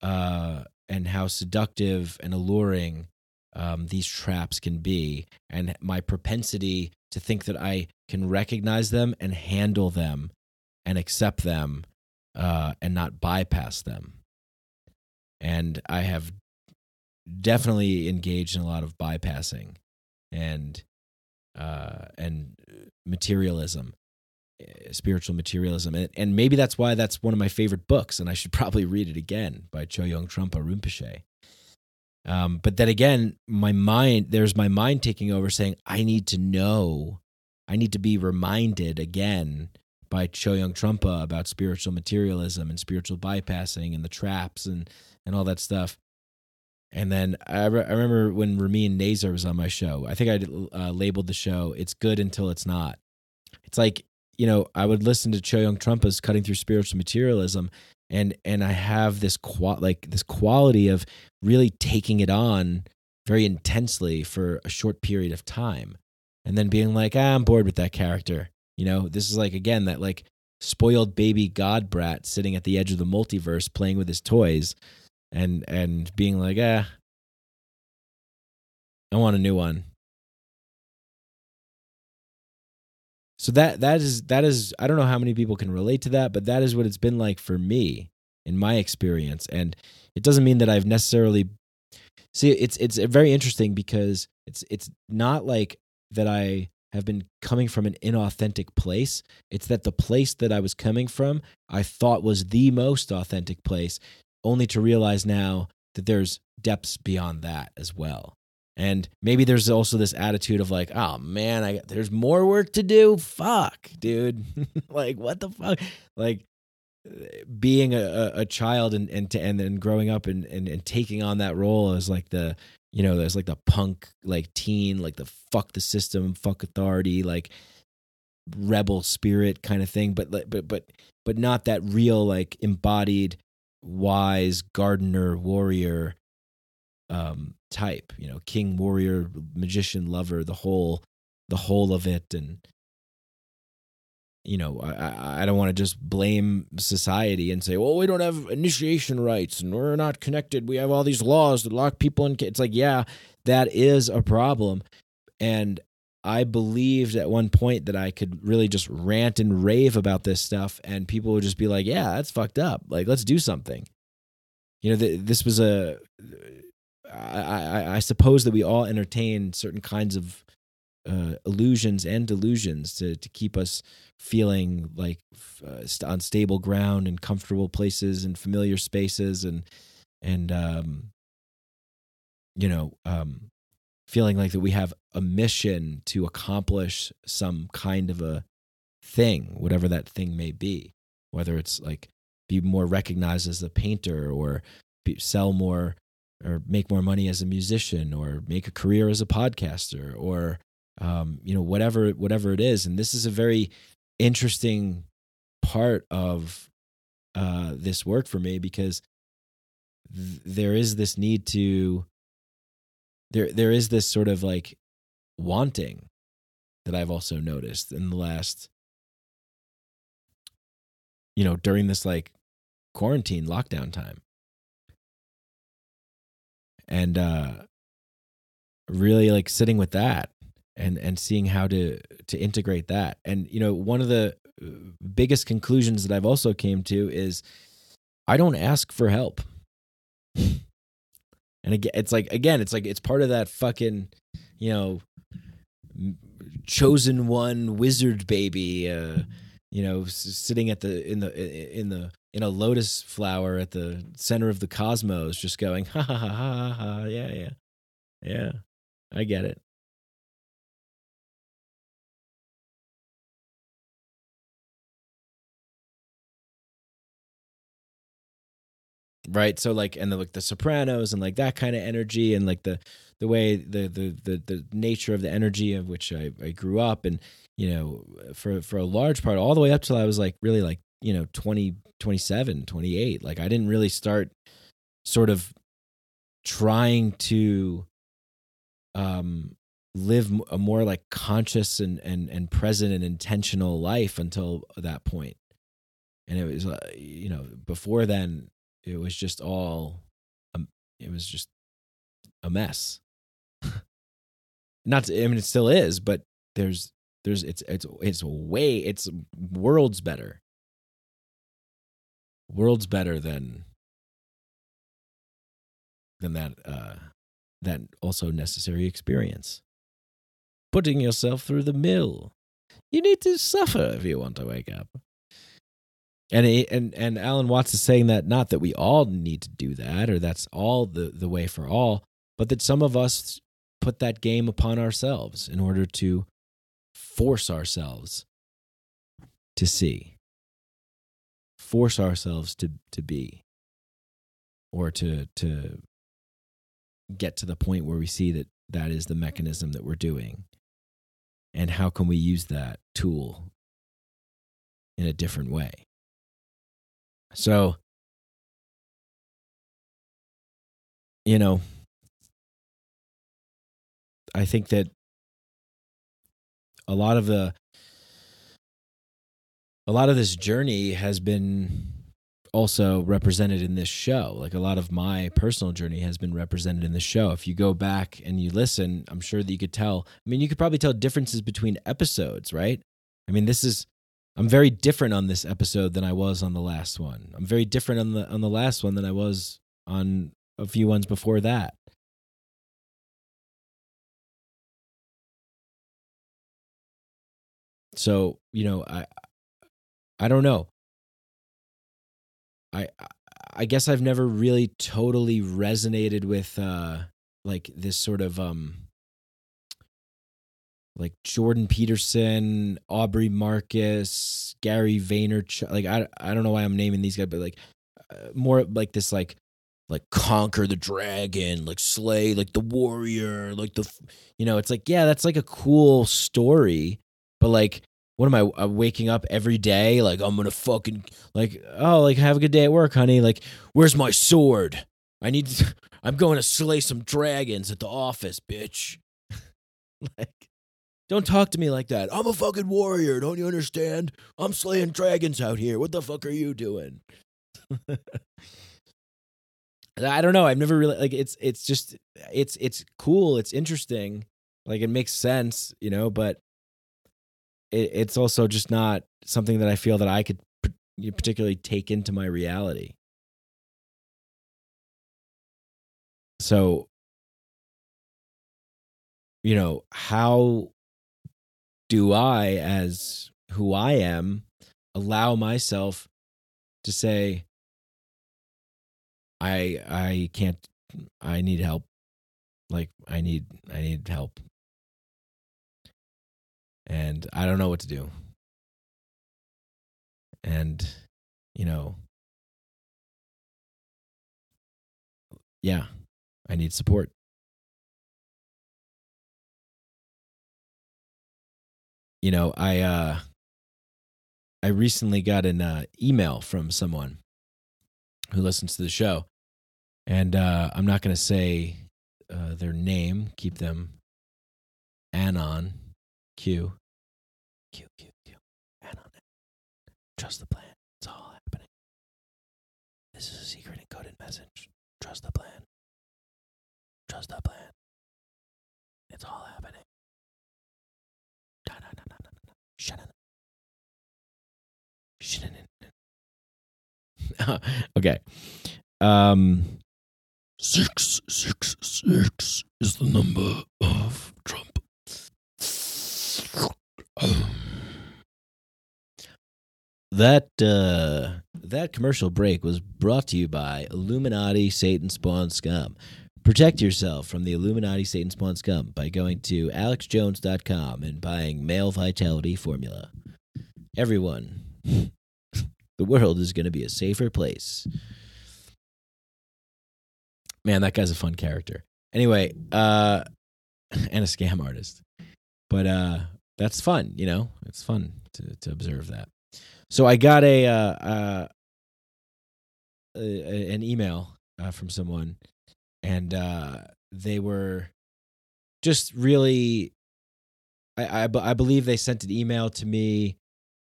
uh, and how seductive and alluring um, these traps can be. And my propensity to think that i can recognize them and handle them and accept them uh, and not bypass them. And i have definitely engaged in a lot of bypassing and uh, and materialism, eh, spiritual materialism, and, and maybe that's why that's one of my favorite books, and I should [LAUGHS] probably read it again by Chogyam Trungpa Rinpoche. Um, but then again, my mind there's my mind taking over, saying I need to know, I need to be reminded again by Chogyam Trungpa about spiritual materialism and spiritual bypassing and the traps and and all that stuff. And then I, re- I remember when Ramin Nazer was on my show. I think I uh, labeled the show "It's Good Until It's Not." It's like you know I would listen to Chogyam Trungpa's cutting through spiritual materialism, and and I have this qual like this quality of really taking it on very intensely for a short period of time, and then being like, ah, I'm bored with that character. You know, this is like again that like spoiled baby god brat sitting at the edge of the multiverse playing with his toys and and being like, ah, I want a new one. So that that is that is I don't know how many people can relate to that, but that is what it's been like for me in my experience. And it doesn't mean that I've necessarily see it's it's very interesting because it's it's not like that I have been coming from an inauthentic place. It's that the place that I was coming from, I thought was the most authentic place only to realize now that there's depths beyond that as well. And maybe there's also this attitude of like, oh man, I there's more work to do. Fuck, dude. [LAUGHS] like what the fuck? Like being a, a child and and to, and then growing up and, and and taking on that role as like the you know there's like the punk like teen like the fuck the system fuck authority like rebel spirit kind of thing but but but but not that real like embodied wise gardener warrior um, type you know king warrior magician lover the whole the whole of it and you know i i don't want to just blame society and say well we don't have initiation rites and we're not connected we have all these laws that lock people in it's like yeah that is a problem and I believed at one point that I could really just rant and rave about this stuff, and people would just be like, "Yeah, that's fucked up. Like, let's do something." You know, th- this was a. I, I, suppose that we all entertain certain kinds of uh, illusions and delusions to to keep us feeling like uh, on stable ground and comfortable places and familiar spaces and and um, you know um, feeling like that we have a mission to accomplish some kind of a thing, whatever that thing may be, whether it's like be more recognized as a painter or be, sell more or make more money as a musician or make a career as a podcaster or um, you know whatever whatever it is and this is a very interesting part of uh, this work for me because th- there is this need to there there is this sort of like wanting that I've also noticed in the last, you know, during this like quarantine lockdown time. And uh really like sitting with that and and seeing how to to integrate that. And you know, one of the uh, biggest conclusions that I've also came to is I don't ask for help. [LAUGHS] And again, it's like again, it's like it's part of that fucking, you know, chosen one wizard baby, uh, you know, sitting at the in the in the in a lotus flower at the center of the cosmos, just going ha ha ha ha ha, yeah yeah, yeah, I get it. right so like and the like the sopranos and like that kind of energy and like the the way the the the, the nature of the energy of which I, I grew up and you know for for a large part all the way up till i was like really like you know 20 27 28 like i didn't really start sort of trying to um live a more like conscious and and and present and intentional life until that point. And it was uh, you know before then it was just all um, it was just a mess. [LAUGHS] Not to, i mean it still is but there's there's it's it's it's way it's worlds better worlds better than than that uh that also necessary experience. Putting yourself through the mill. You need to suffer if you want to wake up. And and and Alan Watts is saying that not that we all need to do that or that's all the the way for all, but that some of us put that game upon ourselves in order to force ourselves to see, force ourselves to to be, or to to get to the point where we see that that is the mm-hmm. mechanism that we're doing, and how can we use that tool in a different way. So, you know, I think that a lot of the a lot of this journey has been also represented in this show. Like a lot of my personal journey has been represented in the show. If you go back and you listen, I'm sure that you could tell. I mean, you could probably tell differences between episodes, right? I mean, this is I'm very different on this episode than I was on the last one. I'm very different on the on the last one than I was on a few ones before that. So, you know, I I don't know. I I guess I've never really totally resonated with uh like this sort of um like Jordan Peterson, Aubrey Marcus, Gary Vaynerchuk. Like I I don't know why I'm naming these guys, but like uh, more like this like like conquer the dragon, like slay like the warrior, like the you know, it's like yeah, that's like a cool story, but like what am I uh, waking up every day like I'm to fucking like oh like have a good day at work, honey. Like where's my sword? I need to, [LAUGHS] I'm going to slay some dragons at the office, bitch. [LAUGHS] like don't talk to me like that. I'm a fucking warrior. Don't you understand? I'm slaying dragons out here. What the fuck are you doing? [LAUGHS] I don't know. I've never really like it's it's just it's it's cool. It's interesting. Like it makes sense, you know, but it, it's also just not something that I feel that I could particularly take into my reality. So, you know, how do I, as who I am, allow myself to say, I I can't I need help. Like I need I need help. And I don't know what to do. And you know yeah, I need support. you know, I uh I recently got an uh, email from someone who listens to the show, and uh, I'm not going to say uh, their name. Keep them anon Q. And on it. Trust the plan. It's all happening. This is a secret encoded message. Trust the plan. Trust the plan. It's all happening. Shut [LAUGHS] it. Okay. Um, six six six is the number of Trump. That uh, that commercial break was brought to you by Illuminati Satan Spawn Scum. Protect yourself from the Illuminati Satan Spawn Scum by going to alexjones.com and buying male vitality formula. Everyone, [LAUGHS] the world is going to be a safer place. Man, that guy's a fun character. Anyway, uh, [LAUGHS] and a scam artist. But uh, that's fun, you know? It's fun to, to observe that. So I got a, uh, uh, an email uh, from someone, and uh, they were just really. I, I, I believe they sent an email to me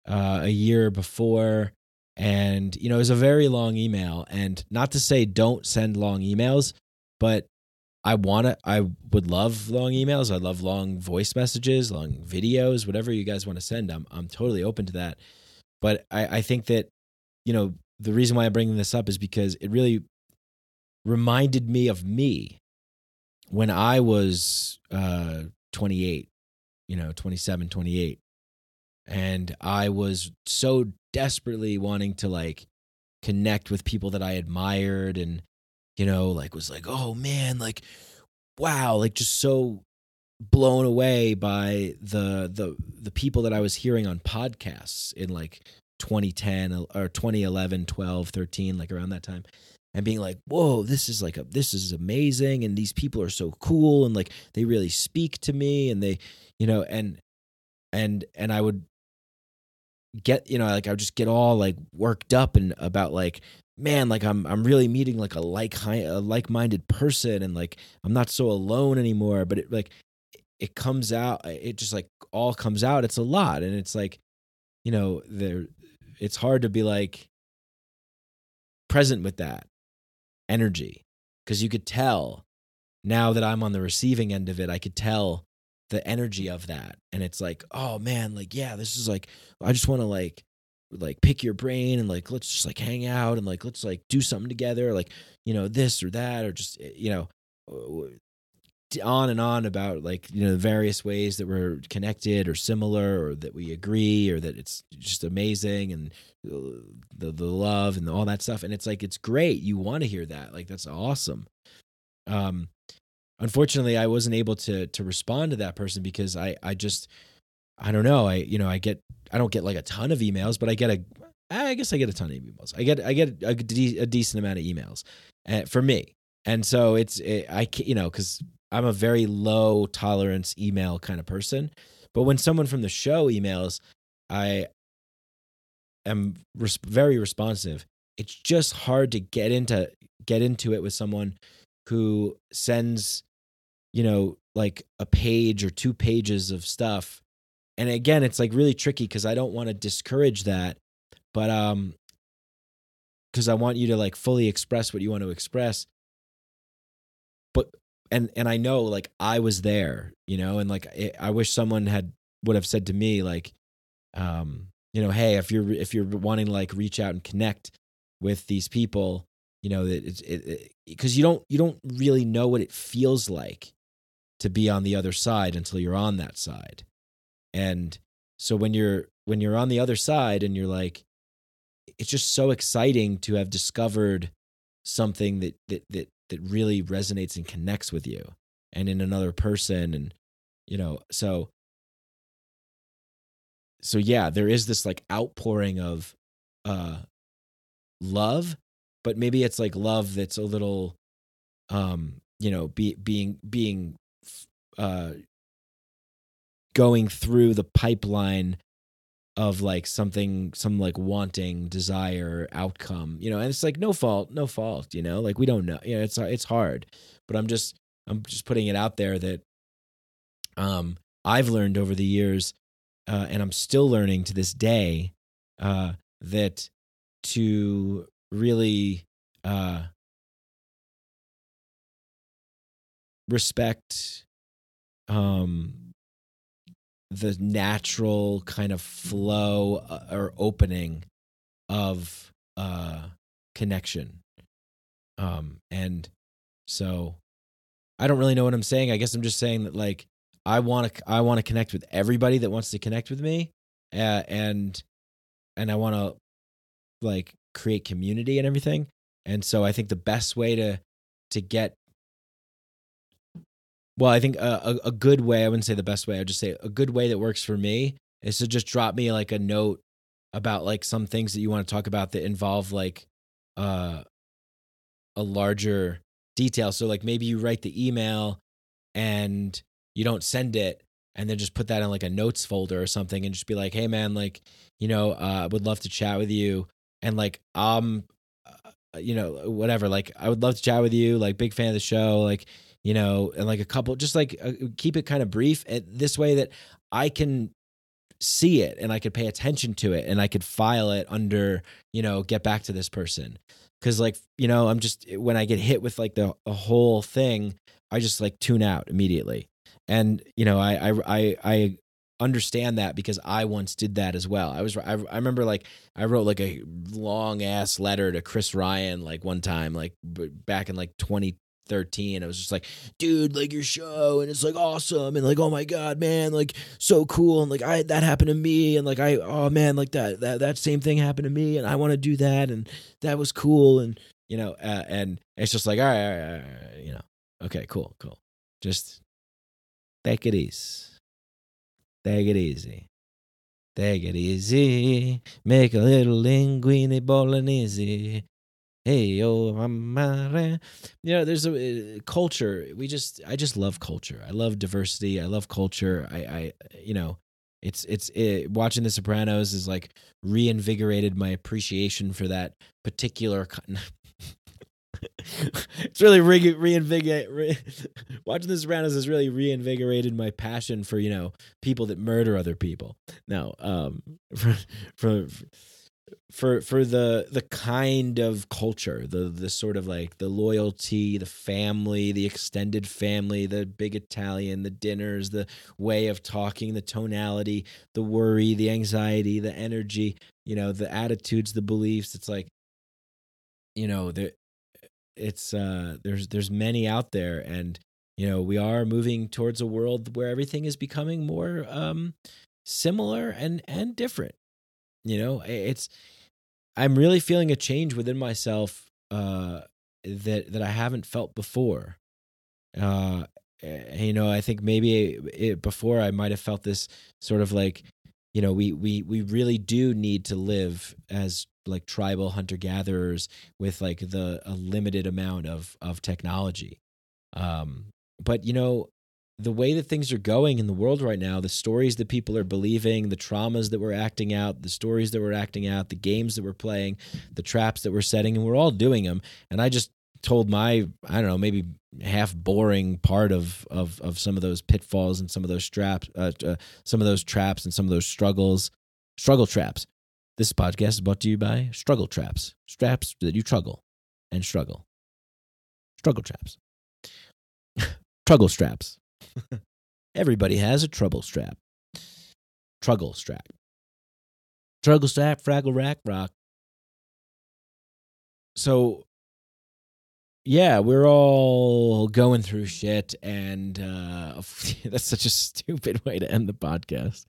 uh, a year before, and you know it was a very long email. And not to say don't send long emails, but I want to. I would love long emails. I love long voice messages, long videos, whatever you guys want to send. I'm I'm totally open to that. But I, I think that, you know, the reason why I'm bringing this up is because it really reminded me of me when I was uh, 28, you know, 27, 28. And I was so desperately wanting to like connect with people that I admired and, you know, like was like, oh man, like, wow, like just so blown away by the the the people that I was hearing on podcasts in like 2010 or 2011 12 13 like around that time and being like whoa this is like a this is amazing and these people are so cool and like they really speak to me and they you know and and and I would get you know like I would just get all like worked up and about like man like i'm i'm really meeting like a like a like-minded person and like i'm not so alone anymore but it like it comes out it just like all comes out it's a lot and it's like you know there it's hard to be like present with that energy because you could tell now that i'm on the receiving end of it i could tell the energy of that and it's like oh man like yeah this is like i just want to like like pick your brain and like let's just like hang out and like let's like do something together like you know this or that or just eh, you know on and on about like you know the various ways that we're connected or similar or that we agree or that it's just amazing and uh, the the love and all that stuff. And it's like it's great. You want to hear that. Like that's awesome. Um unfortunately i wasn't able to to respond to that person because i i just i don't know. I you know i get i don't get like a ton of emails but i get a i guess i get a ton of emails. I get i get a, de- a decent amount of emails uh, for me. And so it's it, i you know because I'm a very low tolerance email kind of person. But when someone from the show emails, I am res- very responsive. It's just hard to get into get into it with someone who sends, you know, like a page or two pages of stuff. And again, it's like really tricky because I don't want to discourage that, but um, because I want you to like fully express what you want to express. But and and I know like I was there, you know, and like it, I wish someone had would have said to me like, um, you know, hey, if you're if you're wanting to like reach out and connect with these people, you know, that it's it because you don't you don't really know what it feels like to be on the other side until you're on that side, and so when you're when you're on the other side and you're like, it's just so exciting to have discovered something that that that that really resonates and connects with you and in another person and you know so so yeah there is this like outpouring of uh love but maybe it's like love that's a little um you know be, being being uh going through the pipeline of like something some like wanting desire outcome you know and it's like no fault no fault you know like we don't know you know it's it's hard but i'm just i'm just putting it out there that um I've learned over the years, uh, and I'm still learning to this day, uh, that to really uh, respect um, the natural kind of flow uh, or opening of uh, connection. Um, and so I don't really know what I'm saying. I guess I'm just saying that like I want to I want to connect with everybody that wants to connect with me, uh, and and I want to like create community and everything. And so I think the best way to to get well, I think a, a, a good way, I wouldn't say the best way, I'd just say a good way that works for me is to just drop me like a note about like some things that you want to talk about that involve like uh a larger detail. So like maybe you write the email and you don't send it and then just put that in like a notes folder or something and just be like, "Hey man, like, you know, uh, I would love to chat with you." And like um uh, you know, whatever, like I would love to chat with you, like big fan of the show, like you know, and like a couple, just like uh, keep it kind of brief. This way that I can see it and I could pay attention to it and I could file it under, you know, get back to this person. Cause like, you know, I'm just, when I get hit with like the, the whole thing, I just like tune out immediately. And, you know, I, I, I, I understand that because I once did that as well. I was I, I remember like I wrote like a long ass letter to Chris Ryan like one time like back in like 20 13 i was just like dude like your show and it's like awesome and like oh my god man like so cool and like i that happened to me and like i oh man like that that that same thing happened to me and i want to do that and that was cool and you know uh, and it's just like all right, all right, all right you know. Okay cool cool. Just take it easy. Take it easy. Take it easy. Make a little linguine bolognese hey yo amare you know there's a uh, culture. We just i just love culture. I love diversity. I love culture. I i you know it's it's it, watching the sopranos is like reinvigorated my appreciation for that particular [LAUGHS] it's really re- reinvigorate re- [LAUGHS] watching the sopranos has really reinvigorated my passion for you know people that murder other people. No um [LAUGHS] for, for, for for for the the kind of culture the the sort of like the loyalty the family the extended family the big italian the dinners the way of talking the tonality the worry the anxiety the energy you know the attitudes the beliefs. It's like you know there it's uh there's there's many out there and you know we are moving towards a world where everything is becoming more um similar and and different you know it's I'm really feeling a change within myself uh, that that I haven't felt before. Uh, you know, I think maybe it, before I might have felt this sort of like, you know, we we we really do need to live as like tribal hunter gatherers with like the a limited amount of of technology. Um, but you know, the way that things are going in the world right now, the stories that people are believing, the traumas that we're acting out, the stories that we're acting out, the games that we're playing, the traps that we're setting, and we're all doing them. And I just told my, I don't know, maybe half boring part of of of some of those pitfalls and some of those traps, uh, uh, some of those traps and some of those struggles, struggle traps. This podcast is brought to you by Struggle Traps, straps that you struggle and struggle. Struggle traps. [LAUGHS] struggle straps. [LAUGHS] Everybody has a trouble strap. Truggle strap. Truggle strap, fraggle rack, rock. So, yeah, we're all going through shit, and uh, [LAUGHS] that's such a stupid way to end the podcast.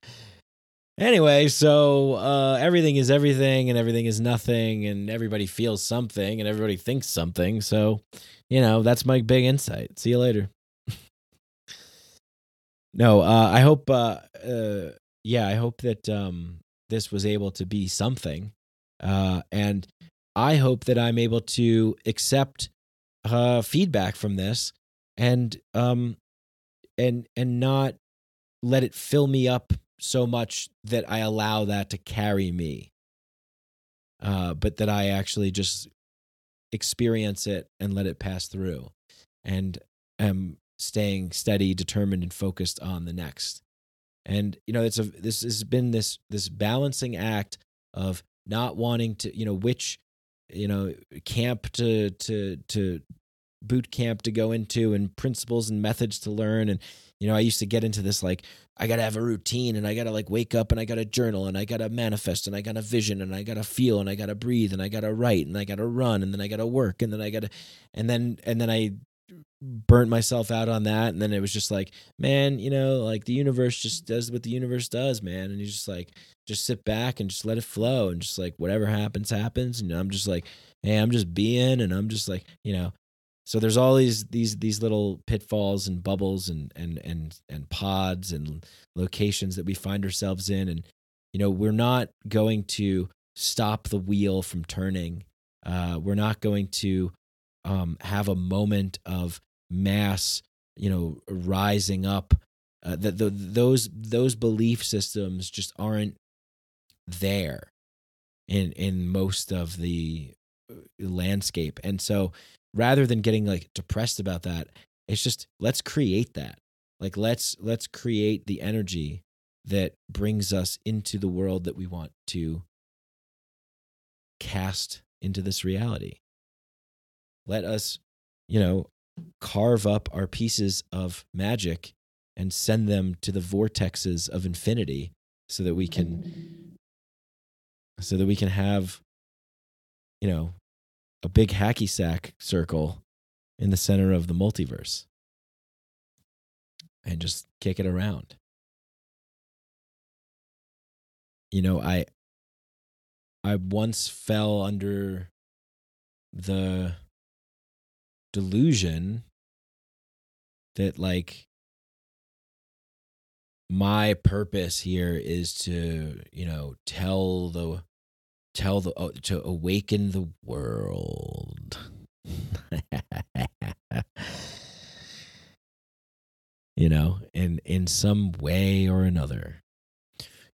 Anyway, so uh, everything is everything, and everything is nothing, and everybody feels something, and everybody thinks something. So, you know, that's my big insight. See you later. No, uh, I hope. Uh, uh, yeah, I hope that um, this was able to be something, uh, and I hope that I'm able to accept uh, feedback from this, and um, and and not let it fill me up so much that I allow that to carry me, uh, but that I actually just experience it and let it pass through, and am staying steady, determined, and focused on the next. and you know it's a this has been this this balancing act of not wanting to you know which you know camp to to to boot camp to go into and principles and methods to learn and you know i used to get into this like i gotta have a routine and i gotta like wake up and i gotta journal and i gotta manifest and i gotta vision and i gotta feel and i gotta breathe and i gotta write and i gotta run and then i gotta work and then i gotta and then and then i burnt myself out on that. And then it was just like man you know like the universe just does what the universe does man. And you just like just sit back and just let it flow and just like whatever happens happens. And i'm just like hey i'm just being and i'm just like you know. So there's all these these these little pitfalls and bubbles and and and and pods and locations that we find ourselves in. And you know we're not going to stop the wheel from turning. Uh, we're not going to um, have a moment of mass, you know, rising up. Uh, that those those belief systems just aren't there in in most of the uh, landscape, and so rather than getting like depressed about that, it's just let's create that. Like let's let's create the energy that brings us into the world that we want to cast into this reality. Let us, you know, carve up our pieces of magic and send them to the vortexes of infinity so that we can so that we can have you know a big hacky sack circle in the center of the multiverse and just kick it around. You know i i once fell under the delusion that like my purpose here is to you know tell the tell the uh, to awaken the world. [LAUGHS] You know in in some way or another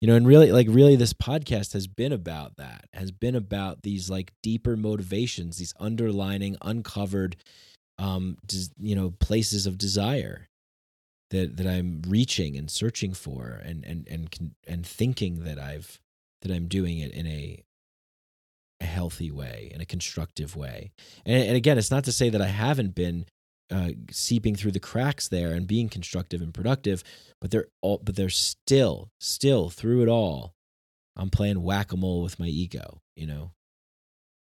you know and really like really this podcast has been about that has been about these like deeper motivations these underlining uncovered um des, you know places of desire that that i'm reaching and searching for and and and and thinking that i've that i'm doing it in a a healthy way in a constructive way. And, and again it's not to say that i haven't been uh, seeping through the cracks there and being constructive and productive but they're all but they're still still through it all i'm playing whack-a-mole with my ego you know?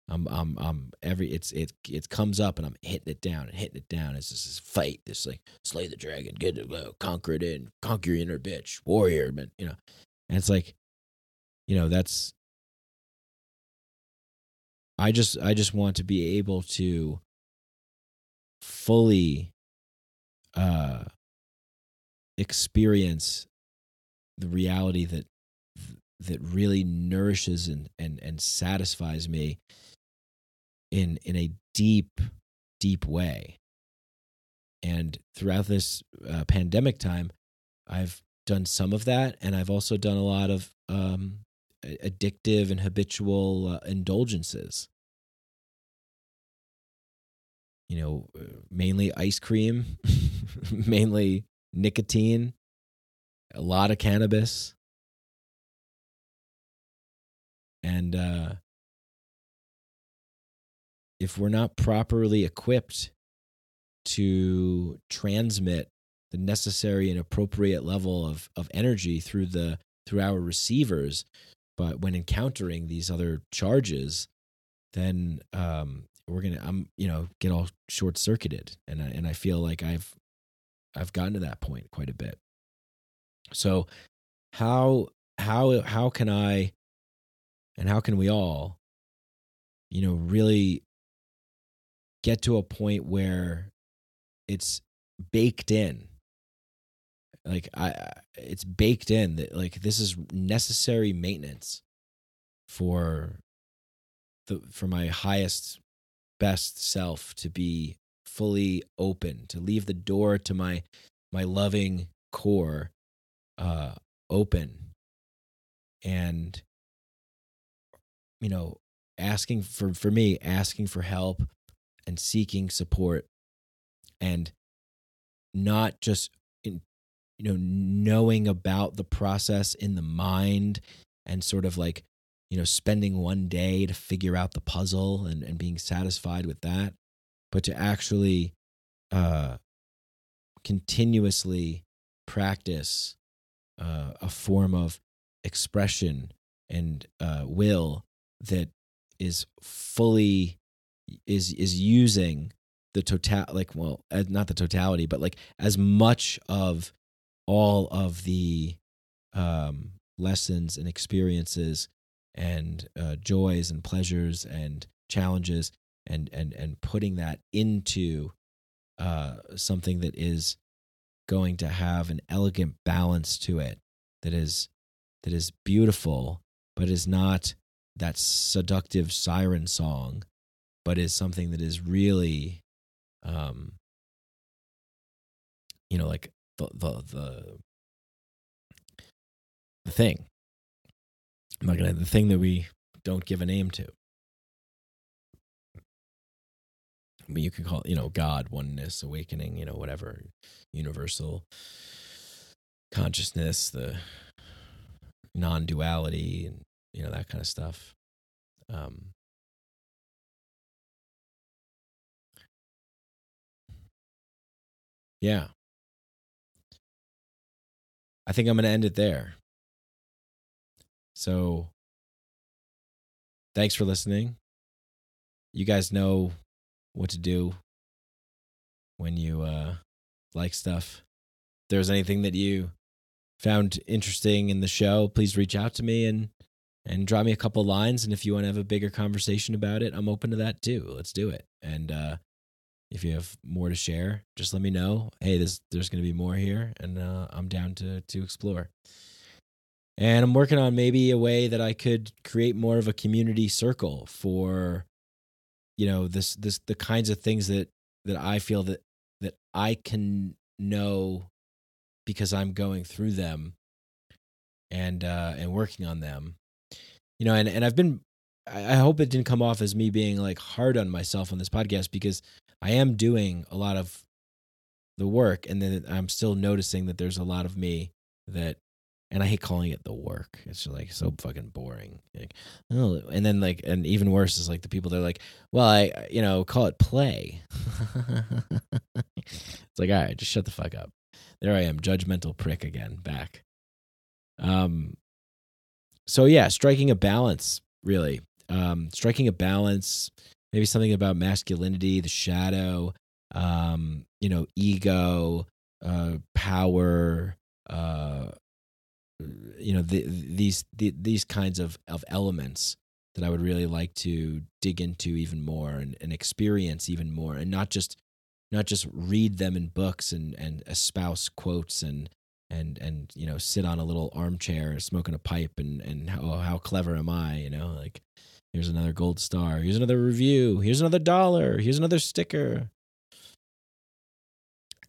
I'm i'm i'm every it's it it comes up and i'm hitting it down and hitting it down it's just this fight this like slay the dragon get it uh, conquer it in conquer your inner bitch warrior but you know? And it's like you know that's i just i just want to be able to fully uh experience the reality that that really nourishes and and and satisfies me in in a deep deep way. And throughout this uh, pandemic time i've done some of that and i've also done a lot of um addictive and habitual uh, indulgences you know, mainly ice cream, [LAUGHS] mainly nicotine, a lot of cannabis. And uh, if we're not properly equipped to transmit the necessary and appropriate level of, of energy through the through our receivers, but when encountering these other charges, then um, we're gonna i'm you know get all short circuited and I, and i feel like i've i've gotten to that point quite a bit. So how how how can i and how can we all you know really get to a point where it's baked in? Like i it's baked in that like this is necessary maintenance for the for my highest best self to be fully open to leave the door to my my loving core uh open. And you know asking for for me asking for help and seeking support and not just in, you know knowing about the process in the mind and sort of like you know spending one day to figure out the puzzle and, and being satisfied with that but to actually uh continuously practice uh, a form of expression and uh, will that is fully is is using the total like well not the totality but like as much of all of the um lessons and experiences and uh, joys and pleasures and challenges and and and putting that into uh, something that is going to have an elegant balance to it that is that is beautiful but is not that seductive siren song but is something that is really um you know like the the the, the thing I'm not gonna the thing that we don't give a name to. But you can call it, you know, God, oneness, awakening, you know, whatever, universal consciousness, the non-duality, and you know that kind of stuff. Um, yeah, I think I'm going to end it there. So thanks for listening. You guys know what to do when you uh, like stuff. If there's anything that you found interesting in the show, please reach out to me and and drop me a couple lines. And if you want to have a bigger conversation about it, I'm open to that too. Let's do it. And uh, if you have more to share, just let me know. Hey, this there's going to be more here, and uh, I'm down to to explore and I'm working on maybe a way that I could create more of a community circle for you know this this the kinds of things that that I feel that that I can know because I'm going through them and uh and working on them. You know and and I've been I hope it didn't come off as me being like hard on myself on this podcast because I am doing a lot of the work and then I'm still noticing that there's a lot of me that and I hate calling it the work. It's just like so fucking boring. Like, oh, and then like, and even worse is like the people they're like, well, I, you know, call it play. [LAUGHS] it's like, all right, just shut the fuck up. There I am, judgmental prick again, back. Um, so yeah, striking a balance, really. Um, striking a balance, maybe something about masculinity, the shadow, um, you know, ego, uh, power, uh, you know the, these the, these kinds of of elements that I would really like to dig into even more and, and experience even more and not just not just read them in books and and espouse quotes and and and you know sit on a little armchair smoking a pipe and and oh, how clever am I you know like here's another gold star here's another review here's another dollar here's another sticker.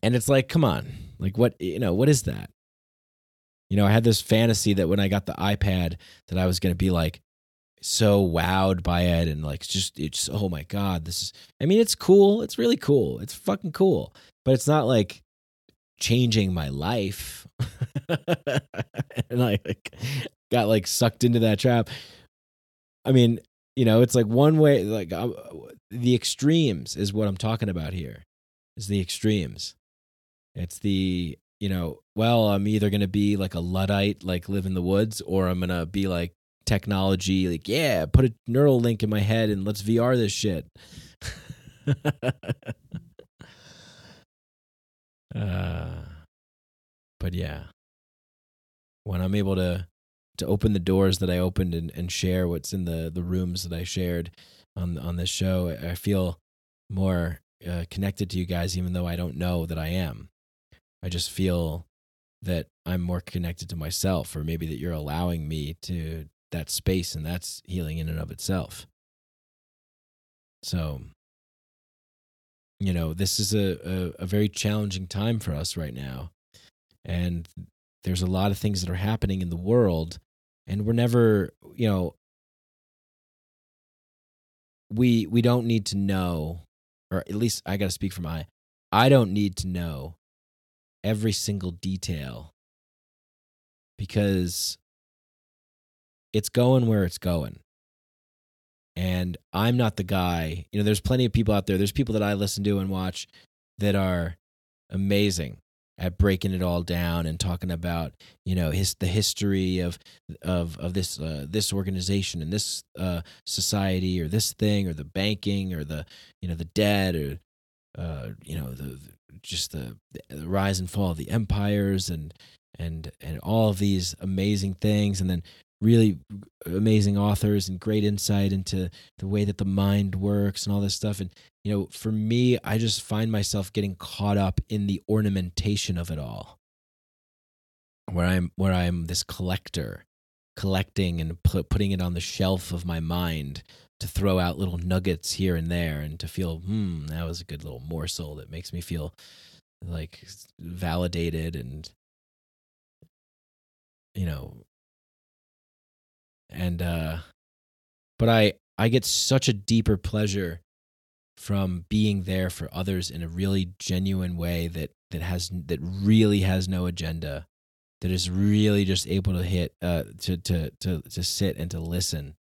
And it's like come on like what you know what is that you know, I had this fantasy that when I got the iPad that I was going to be like so wowed by it and like just it's oh my god, this is I mean, it's cool. It's really cool. It's fucking cool. But it's not like changing my life. [LAUGHS] and I like, got like sucked into that trap. I mean, you know, it's like one way like uh, the extremes is what I'm talking about here. Is the extremes. It's the you know, well, I'm either going to be like a Luddite, like live in the woods, or I'm going to be like technology, like, yeah, put a neural link in my head and let's VR this shit. [LAUGHS] uh, but yeah, when I'm able to to open the doors that I opened and, and share what's in the the rooms that I shared on on this show, I feel more uh, connected to you guys, even though I don't know that I am. I just feel that I'm more connected to myself, or maybe that you're allowing me to that space, and that's healing in and of itself. So, you know, this is a, a, a very challenging time for us right now. And there's a lot of things that are happening in the world, and we're never, you know, we we don't need to know, or at least I got to speak for my, I don't need to know every single detail because it's going where it's going. And I'm not the guy, you know, there's plenty of people out there. There's people that I listen to and watch that are amazing at breaking it all down and talking about you know his the history of of of this uh, this organization and this uh, society or this thing or the banking or the you know the debt or uh, you know the, just the, the rise and fall of the empires and and and all of these amazing things and then really amazing authors and great insight into the way that the mind works and all this stuff. And you know for me i just find myself getting caught up in the ornamentation of it all. Where i'm where i'm this collector collecting and put, putting it on the shelf of my mind to throw out little nuggets here and there and to feel hmm that was a good little morsel that makes me feel like validated and you know and uh but i i get such a deeper pleasure from being there for others in a really genuine way that that has that really has no agenda that is really just able to hit uh to to to to sit and to listen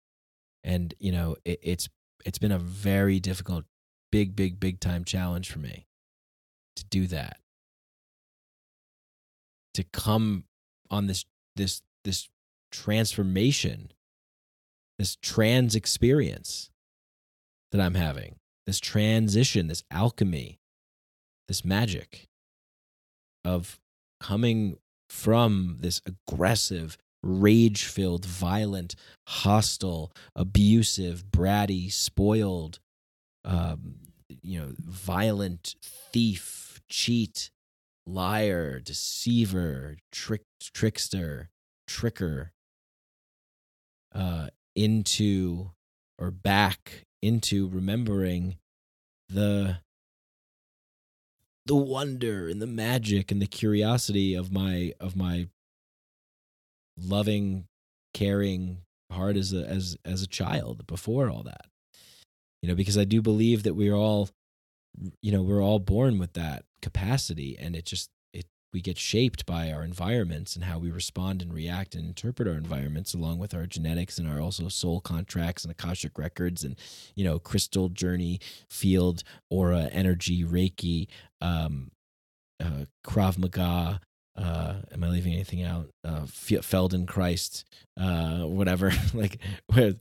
and you know it, it's it's been a very difficult big big big time challenge for me to do that. To come on this this this transformation this trans experience that I'm having, this transition, this alchemy, this magic of coming from this aggressive, rage filled, violent, hostile, abusive, bratty, spoiled, um, you know, violent thief, cheat, liar, deceiver, trick, trickster, tricker, uh, into or back into remembering the the wonder and the magic and the curiosity of my of my loving caring heart as a as as a child before all that. You know because i do believe that we're all you know we're all born with that capacity and it just it we get shaped by our environments and how we respond and react and interpret our environments along with our genetics and our also soul contracts and akashic records and you know crystal journey field aura energy reiki um uh, krav maga uh am i leaving anything out? Uh feldenkrais uh whatever [LAUGHS] like where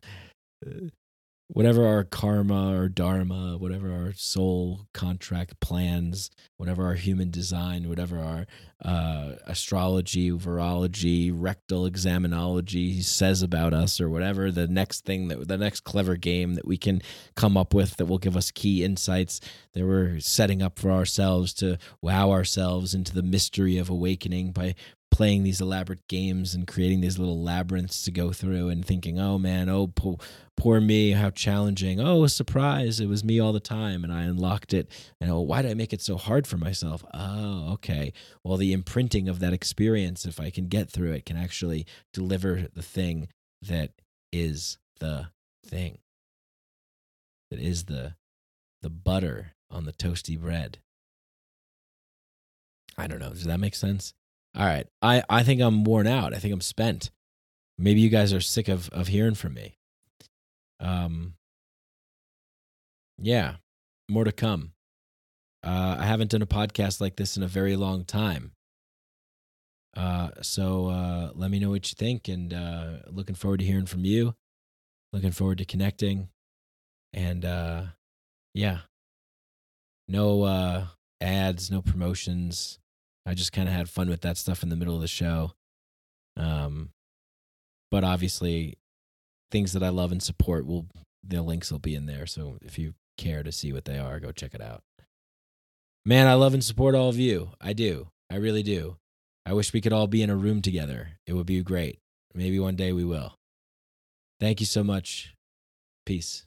whatever our karma or dharma, whatever our soul contract plans, whatever our human design, whatever our uh, astrology, virology, rectal examinology says about us, or whatever the next thing that the next clever game that we can come up with that will give us key insights that we're setting up for ourselves to wow ourselves into the mystery of awakening by playing these elaborate games and creating these little labyrinths to go through and thinking, oh man, oh poor, poor me, how challenging. Oh, surprise, it was me all the time and I unlocked it. And oh, why did I make it so hard for myself? Oh, okay. Well, the imprinting of that experience, if I can get through it, can actually deliver the thing that is the thing. That is the the butter on the toasty bread. I don't know. Does that make sense? All right. I, I think I'm worn out. I think I'm spent. Maybe you guys are sick of, of hearing from me. Um, yeah, more to come. Uh, I haven't done a podcast like this in a very long time. Uh, so uh, let me know what you think, and uh, looking forward to hearing from you. Looking forward to connecting, and uh, yeah, no uh, ads, no promotions. I just kind of had fun with that stuff in the middle of the show. Um, but obviously, things that I love and support will the links will be in there. So if you care to see what they are, go check it out. Man, I love and support all of you. I do. I really do. I wish we could all be in a room together. It would be great. Maybe one day we will. Thank you so much. Peace.